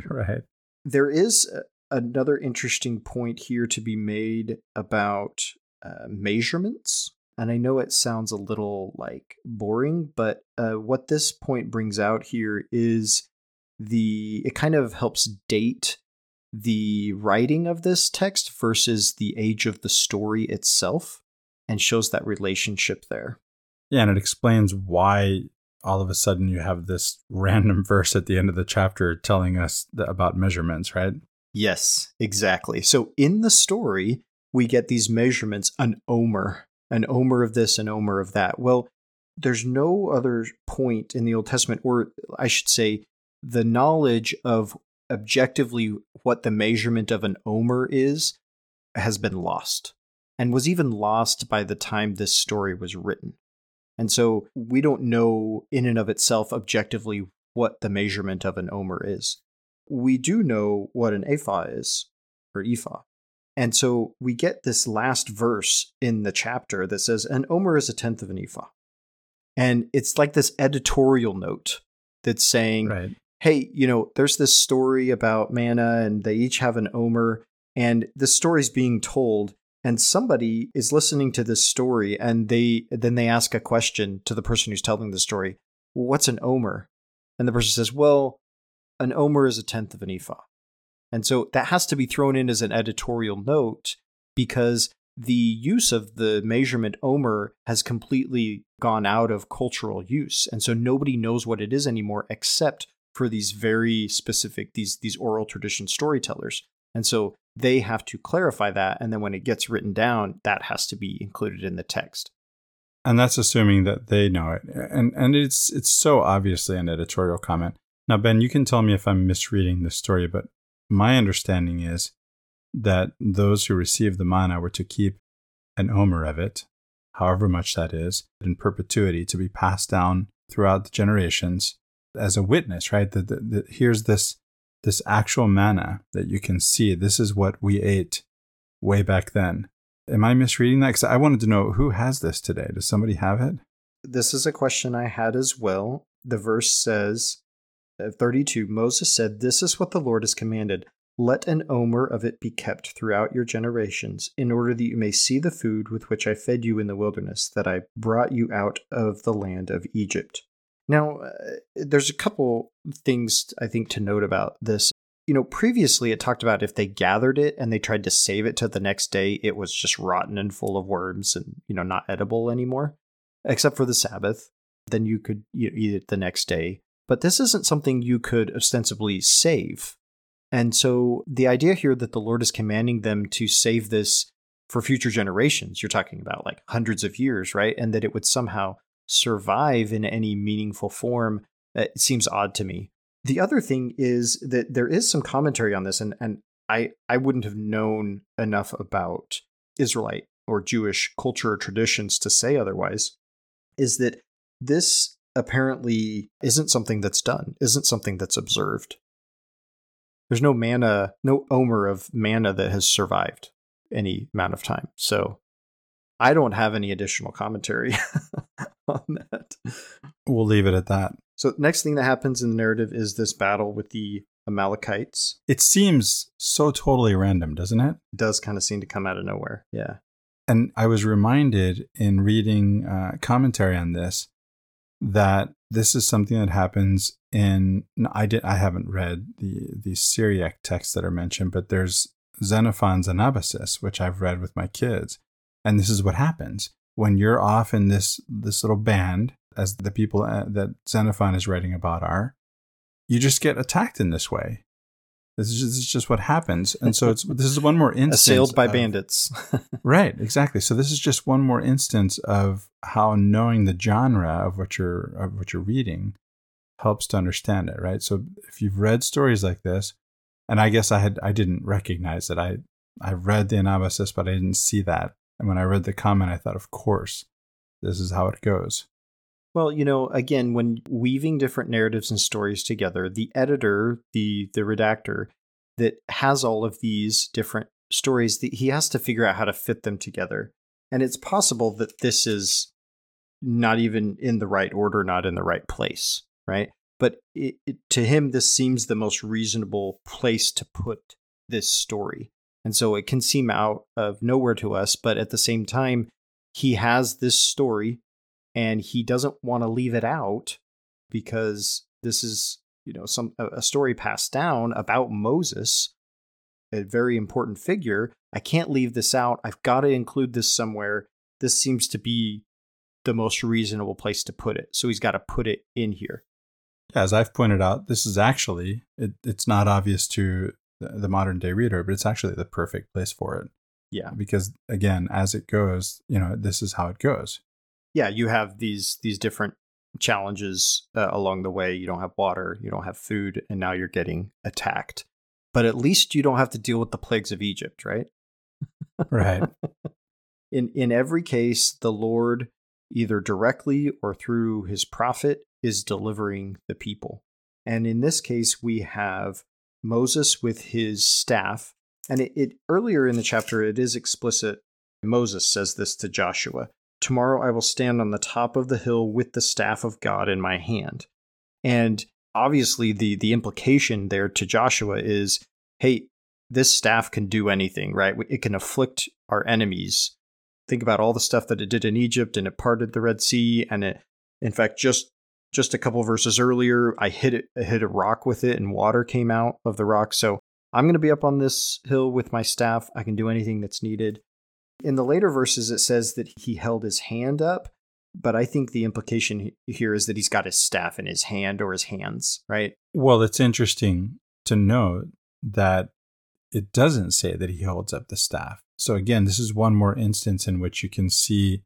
[LAUGHS] right. there is another interesting point here to be made about uh, measurements. And I know it sounds a little like boring, but uh, what this point brings out here is the it kind of helps date the writing of this text versus the age of the story itself and shows that relationship there. Yeah, and it explains why all of a sudden you have this [LAUGHS] random verse at the end of the chapter telling us th- about measurements, right? Yes, exactly. So in the story, we get these measurements an omer, an omer of this, an omer of that. Well, there's no other point in the Old Testament, or I should say, the knowledge of objectively what the measurement of an omer is has been lost and was even lost by the time this story was written. And so we don't know in and of itself objectively what the measurement of an omer is we do know what an ephah is, or ephah. And so we get this last verse in the chapter that says, an omer is a tenth of an ephah. And it's like this editorial note that's saying, Right. Hey, you know, there's this story about manna and they each have an omer, and the story's being told, and somebody is listening to this story and they then they ask a question to the person who's telling the story, what's an omer? And the person says, well, an omer is a tenth of an ephah. And so that has to be thrown in as an editorial note because the use of the measurement omer has completely gone out of cultural use. And so nobody knows what it is anymore except for these very specific these these oral tradition storytellers. And so they have to clarify that and then when it gets written down that has to be included in the text. And that's assuming that they know it. And and it's it's so obviously an editorial comment. Now, Ben, you can tell me if I'm misreading the story, but my understanding is that those who received the manna were to keep an omer of it, however much that is, in perpetuity to be passed down throughout the generations as a witness, right? That, here's this this actual manna that you can see. This is what we ate way back then. Am I misreading that? Because I wanted to know who has this today. Does somebody have it? This is a question I had as well. The verse says, uh, 32 Moses said, This is what the Lord has commanded. Let an omer of it be kept throughout your generations, in order that you may see the food with which I fed you in the wilderness, that I brought you out of the land of Egypt. Now, uh, there's a couple things I think to note about this. You know, previously it talked about if they gathered it and they tried to save it to the next day, it was just rotten and full of worms and, you know, not edible anymore, except for the Sabbath. Then you could you know, eat it the next day. But this isn't something you could ostensibly save. And so the idea here that the Lord is commanding them to save this for future generations, you're talking about like hundreds of years, right? And that it would somehow survive in any meaningful form, uh, it seems odd to me. The other thing is that there is some commentary on this, and, and I, I wouldn't have known enough about Israelite or Jewish culture or traditions to say otherwise, is that this apparently isn't something that's done, isn't something that's observed. There's no manna, no omer of manna that has survived any amount of time. So I don't have any additional commentary [LAUGHS] on that. We'll leave it at that. So next thing that happens in the narrative is this battle with the Amalekites. It seems so totally random, doesn't it? It does kind of seem to come out of nowhere. Yeah. And I was reminded in reading uh, commentary on this that this is something that happens in I did I haven't read the the Syriac texts that are mentioned, but there's Xenophon's Anabasis, which I've read with my kids. And this is what happens when you're off in this this little band as the people uh, that Xenophon is writing about are, you just get attacked in this way. This is just, this is just what happens, and so it's this is one more [LAUGHS] instance Assailed by of- bandits. [LAUGHS] Right, exactly. So this is just one more instance of how knowing the genre of what you're of what you're reading helps to understand it, right? So if you've read stories like this, and I guess I had I didn't recognize it. I I read the anabasis, but I didn't see that. And when I read the comment, I thought, of course, this is how it goes. Well, you know, again, when weaving different narratives and stories together, the editor, the the redactor that has all of these different stories, the, he has to figure out how to fit them together. And it's possible that this is not even in the right order, not in the right place, right? But it, it, to him, this seems the most reasonable place to put this story. And so it can seem out of nowhere to us, but at the same time, he has this story and he doesn't want to leave it out because this is you know some a story passed down about Moses a very important figure. I can't leave this out. I've got to include this somewhere. This seems to be the most reasonable place to put it. So he's got to put it in here. As I've pointed out, this is actually it, it's not obvious to the, modern day reader, but it's actually the perfect place for it. yeah Because again, as it goes, you know, this is how it goes. yeah you have these these different challenges uh, along the way you don't have water you don't have food and now you're getting attacked but at least you don't have to deal with the plagues of Egypt right Right. [LAUGHS] in in every case the lord either directly or through his prophet is delivering the people and in this case we have moses with his staff. And it, it earlier in the chapter it is explicit moses says this to joshua tomorrow i will stand on the top of the hill with the staff of god in my hand and obviously the the implication there to joshua is hey this staff can do anything right? It can afflict our enemies. Think about all the stuff that it did in Egypt and it parted the Red Sea and it in fact just just a couple verses earlier I hit it I hit a rock with it and water came out of the rock so I'm going to be up on this hill with my staff I can do anything that's needed in the later verses it says that he held his hand up but I think the implication here is that he's got his staff in his hand or his hands right Well, it's interesting to note that it doesn't say that he holds up the staff. So again, this is one more instance in which you can see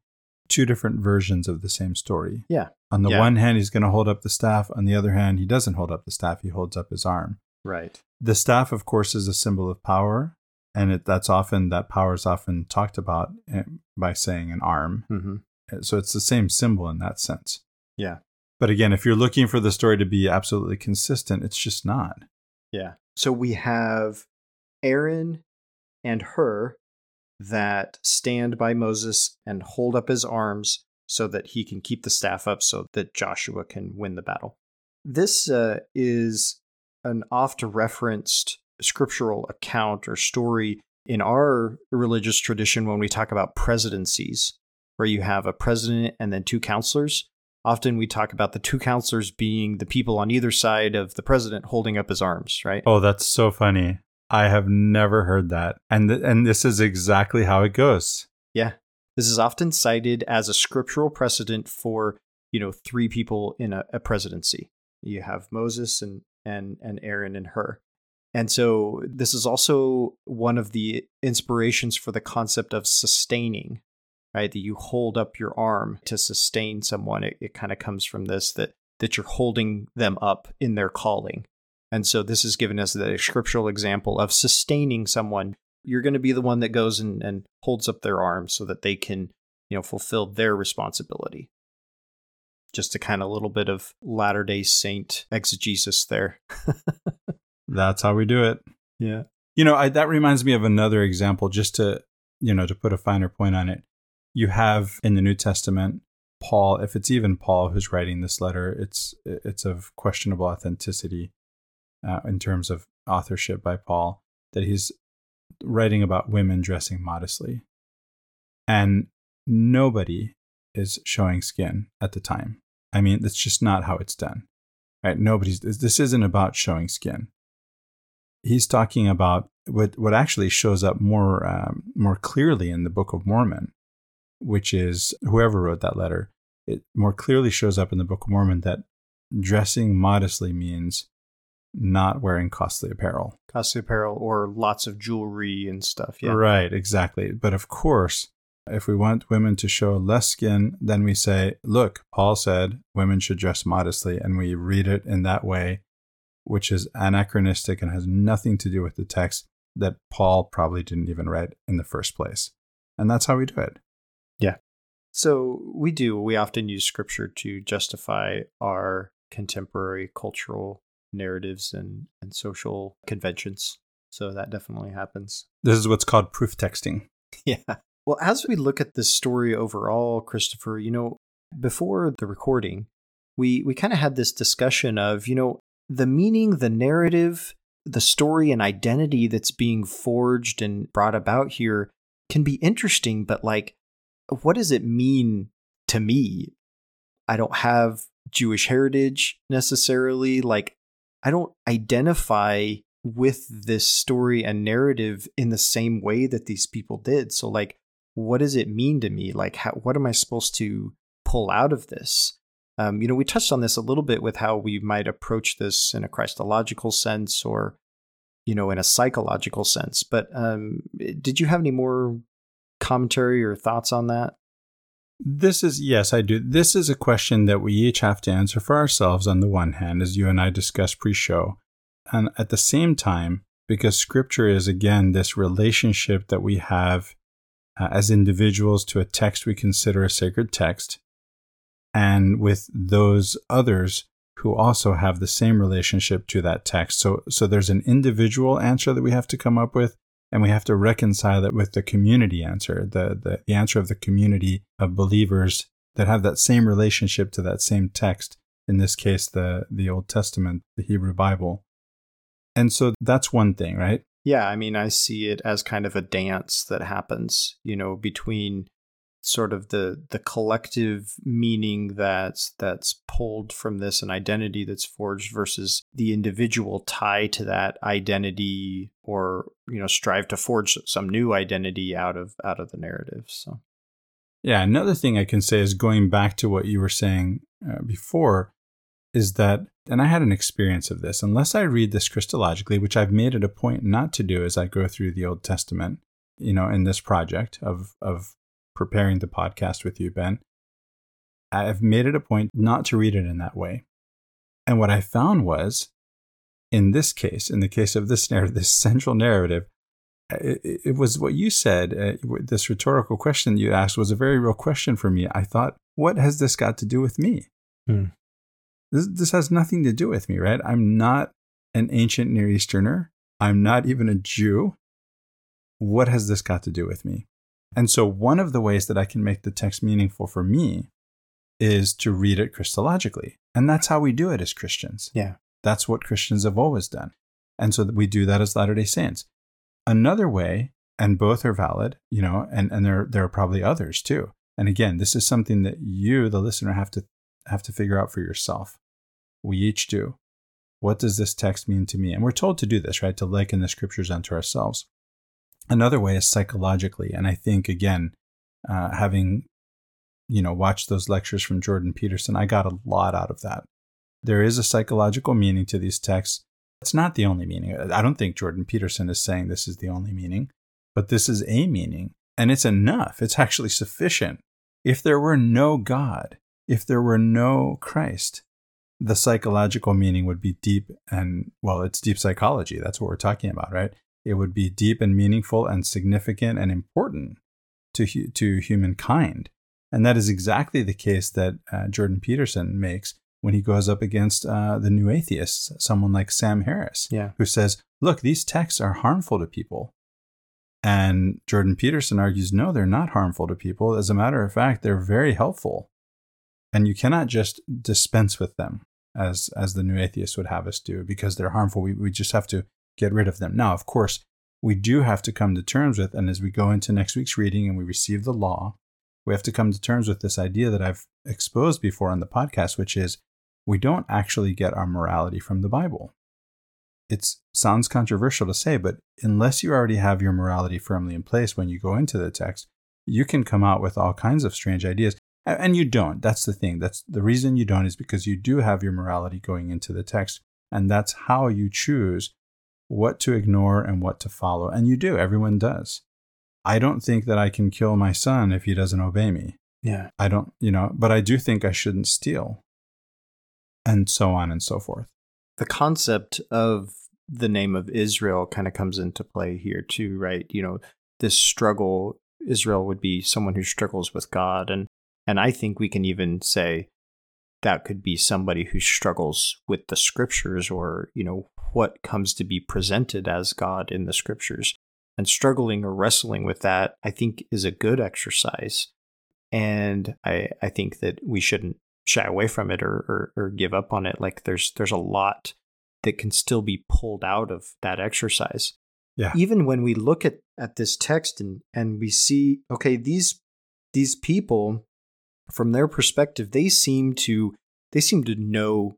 two different versions of the same story. Yeah. On the Yeah. one hand, he's going to hold up the staff. On the other hand, he doesn't hold up the staff. He holds up his arm. right The staff, of course, is a symbol of power, and it, that's often that power is often talked about eh, by saying an arm. hmm So it's the same symbol in that sense. Yeah. But again, if you're looking for the story to be absolutely consistent, it's just not. Yeah. So we have Aaron and Hur that stand by Moses and hold up his arms so that he can keep the staff up so that Joshua can win the battle. This uh, is an oft referenced scriptural account or story in our religious tradition when we talk about presidencies, where you have a president and then two counselors. Often we talk about the two counselors being the people on either side of the president holding up his arms, right? Oh, that's so funny. I have never heard that. And th- and this is exactly how it goes. This is often cited as a scriptural precedent for, you know, three people in a, a presidency. You have Moses and and and Aaron and Hur. And so this is also one of the inspirations for the concept of sustaining, right? That you hold up your arm to sustain someone. It, it kind of comes from this that that you're holding them up in their calling. And so this is given us the scriptural example of sustaining someone. You're going to be the one that goes and, and holds up their arms so that they can, you know, fulfill their responsibility. Just a kind of little bit of Latter day Saint exegesis there. [LAUGHS] That's how we do it. Yeah. You know, I, that reminds me of another example just to, you know, to put a finer point on it. You have in the New Testament Paul, if it's even Paul who's writing this letter, it's it's of questionable authenticity uh, in terms of authorship by Paul that he's writing about women dressing modestly. And nobody is showing skin at the time. I mean, that's just not how it's done. Right? Nobody's this isn't about showing skin. He's talking about what what actually shows up more um, more clearly in the Book of Mormon, which is whoever wrote that letter it more clearly shows up in the Book of Mormon that dressing modestly means not wearing costly apparel. Costly apparel or lots of jewelry and stuff. Yeah. Right, exactly. But of course, if we want women to show less skin, then we say, look, Paul said women should dress modestly, and we read it in that way, which is anachronistic and has nothing to do with the text that Paul probably didn't even write in the first place. And that's how we do it. Yeah. So we do, we often use scripture to justify our contemporary cultural narratives and, and social conventions. So that definitely happens. This is what's called proof texting. [LAUGHS] Yeah. Well, as we look at this story overall, Christopher, you know, before the recording, we, we kind of had this discussion of, you know, the meaning, the narrative, the story and identity that's being forged and brought about here can be interesting, but like, what does it mean to me? I don't have Jewish heritage necessarily. Like, I don't identify with this story and narrative in the same way that these people did. So, like, what does it mean to me? Like, how, what am I supposed to pull out of this? Um, you know, we touched on this a little bit with how we might approach this in a Christological sense or, you know, in a psychological sense. But um, did you have any more commentary or thoughts on that? This is, yes, I do. This is a question that we each have to answer for ourselves on the one hand, as you and I discussed pre show. And at the same time, because scripture is, again, this relationship that we have uh, as individuals to a text we consider a sacred text, and with those others who also have the same relationship to that text. So, so there's an individual answer that we have to come up with, and we have to reconcile it with the community answer, the, the, the answer of the community of believers that have that same relationship to that same text, in this case, the, the Old Testament, the Hebrew Bible. And so that's one thing, right? Yeah, I mean, I see it as kind of a dance that happens, you know, between sort of the the collective meaning that's that's pulled from this an identity that's forged versus the individual tie to that identity or you know strive to forge some new identity out of out of the narrative so yeah another thing i can say is going back to what you were saying uh, before is that and i had an experience of this unless i read this christologically which i've made it a point not to do as i go through the old testament you know in this project of of preparing the podcast with you, Ben, I've made it a point not to read it in that way. And what I found was, in this case, in the case of this narrative, this central narrative, it, it was what you said. Uh, this rhetorical question you asked was a very real question for me. I thought, what has this got to do with me? Hmm. This, this has nothing to do with me, right? I'm not an ancient Near Easterner. I'm not even a Jew. What has this got to do with me? And so, one of the ways that I can make the text meaningful for me is to read it Christologically. And that's how we do it as Christians. Yeah. That's what Christians have always done. And so we do that as Latter day Saints. Another way, and both are valid, you know, and, and there, there are probably others too. And again, this is something that you, the listener, have to have to figure out for yourself. We each do. What does this text mean to me? And we're told to do this, right? To liken the scriptures unto ourselves. Another way is psychologically. And I think, again, uh, having you know watched those lectures from Jordan Peterson, I got a lot out of that. There is a psychological meaning to these texts. It's not the only meaning. I don't think Jordan Peterson is saying this is the only meaning, but this is a meaning. And it's enough. It's actually sufficient. If there were no God, if there were no Christ, the psychological meaning would be deep and, well, it's deep psychology. That's what we're talking about, right? it would be deep and meaningful and significant and important to, to humankind. And that is exactly the case that uh, Jordan Peterson makes when he goes up against uh, the new atheists, someone like Sam Harris, yeah. who says, look, these texts are harmful to people. And Jordan Peterson argues, no, they're not harmful to people. As a matter of fact, they're very helpful. And you cannot just dispense with them as, as the new atheists would have us do because they're harmful. We, we just have to get rid of them. Now, of course, we do have to come to terms with, and as we go into next week's reading and we receive the law, we have to come to terms with this idea that I've exposed before on the podcast, which is we don't actually get our morality from the Bible. It sounds controversial to say, but unless you already have your morality firmly in place when you go into the text, you can come out with all kinds of strange ideas. And you don't. That's the thing. That's the reason you don't is because you do have your morality going into the text. And that's how you choose what to ignore and what to follow. And you do. Everyone does. I don't think that I can kill my son if he doesn't obey me. Yeah. I don't, you know, but I do think I shouldn't steal. And so on and so forth. The concept of the name of Israel kind of comes into play here too, right? You know, this struggle, Israel would be someone who struggles with God. And and I think we can even say that could be somebody who struggles with the scriptures or, you know, what comes to be presented as God in the scriptures. And struggling or wrestling with that, I think, is a good exercise. And I, I think that we shouldn't shy away from it or, or, or give up on it. Like there's there's a lot that can still be pulled out of that exercise. Yeah. Even when we look at, at this text and, and we see, okay, these these people, from their perspective, they seem to they seem to know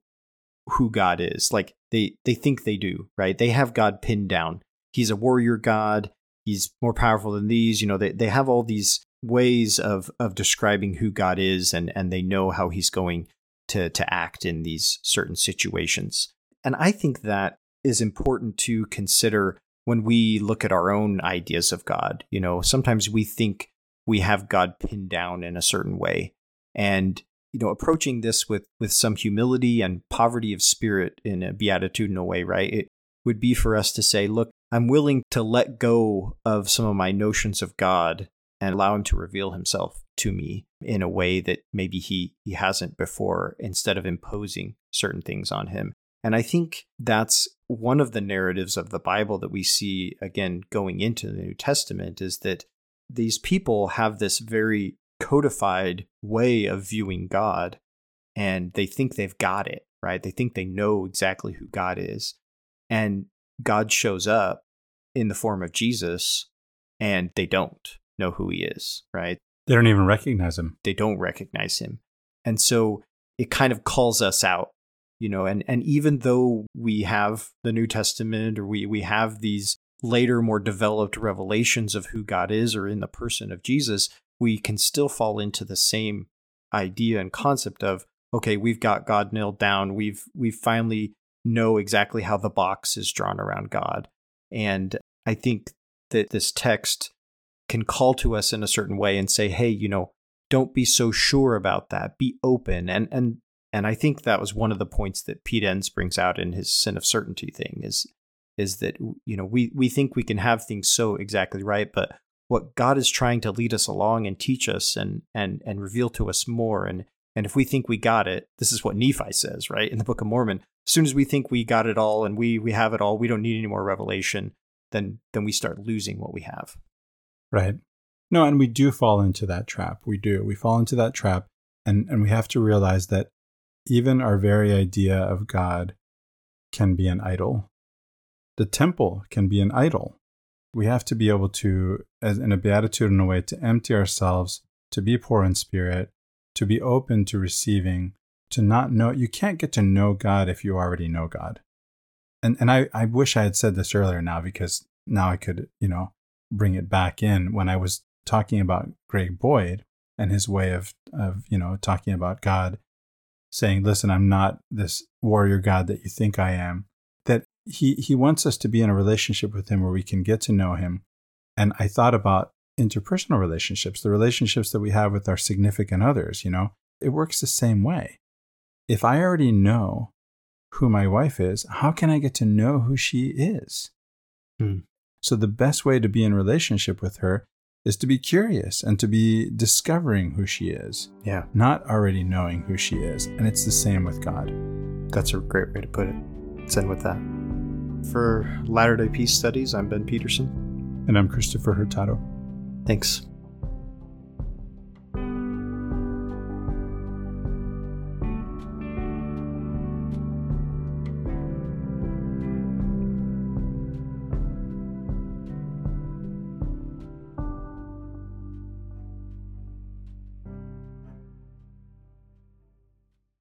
who God is. Like they they think they do, right? They have God pinned down. He's a warrior God. He's more powerful than these. You know, they, they have all these ways of of describing who God is and and they know how he's going to to act in these certain situations. And I think that is important to consider when we look at our own ideas of God. You know, sometimes we think we have God pinned down in a certain way. And you know, approaching this with with some humility and poverty of spirit in a beatitudinal way, right? It would be for us to say, look, I'm willing to let go of some of my notions of God and allow him to reveal himself to me in a way that maybe he he hasn't before instead of imposing certain things on him. And I think that's one of the narratives of the Bible that we see again going into the New Testament is that these people have this very codified way of viewing God and they think they've got it, right? They think they know exactly who God is. And God shows up in the form of Jesus and they don't know who he is, right? They don't even recognize him. They don't recognize him. And so it kind of calls us out, you know, and, and even though we have the New Testament or we, we have these later, more developed revelations of who God is or in the person of Jesus, we can still fall into the same idea and concept of, okay, we've got God nailed down. We've we finally know exactly how the box is drawn around God. And I think that this text can call to us in a certain way and say, hey, you know, don't be so sure about that. Be open. And and and I think that was one of the points that Pete Enns brings out in his sin of certainty thing is is that you know we we think we can have things so exactly right, but what God is trying to lead us along and teach us and and and reveal to us more and and if we think we got it, this is what Nephi says, right? In the Book of Mormon. As soon as we think we got it all and we we have it all, we don't need any more revelation, then then we start losing what we have. Right. No, and we do fall into that trap. We do. We fall into that trap. And, and we have to realize that even our very idea of God can be an idol. The temple can be an idol. We have to be able to, as in a beatitude in a way, to empty ourselves, to be poor in spirit, to be open to receiving, to not know. You can't get to know God if you already know God. And and I, I wish I had said this earlier now because now I could, you know, bring it back in when I was talking about Greg Boyd and his way of, of you know, talking about God, saying, listen, I'm not this warrior God that you think I am, that he, he wants us to be in a relationship with him where we can get to know him. And I thought about interpersonal relationships, the relationships that we have with our significant others, you know, it works the same way. If I already know who my wife is, how can I get to know who she is? Hmm. So the best way to be in relationship with her is to be curious and to be discovering who she is. Yeah. Not already knowing who she is. And it's the same with God. That's a great way to put it. Let's end with that. For Latter day Peace Studies, I'm Ben Peterson. And I'm Christopher Hurtado. Thanks.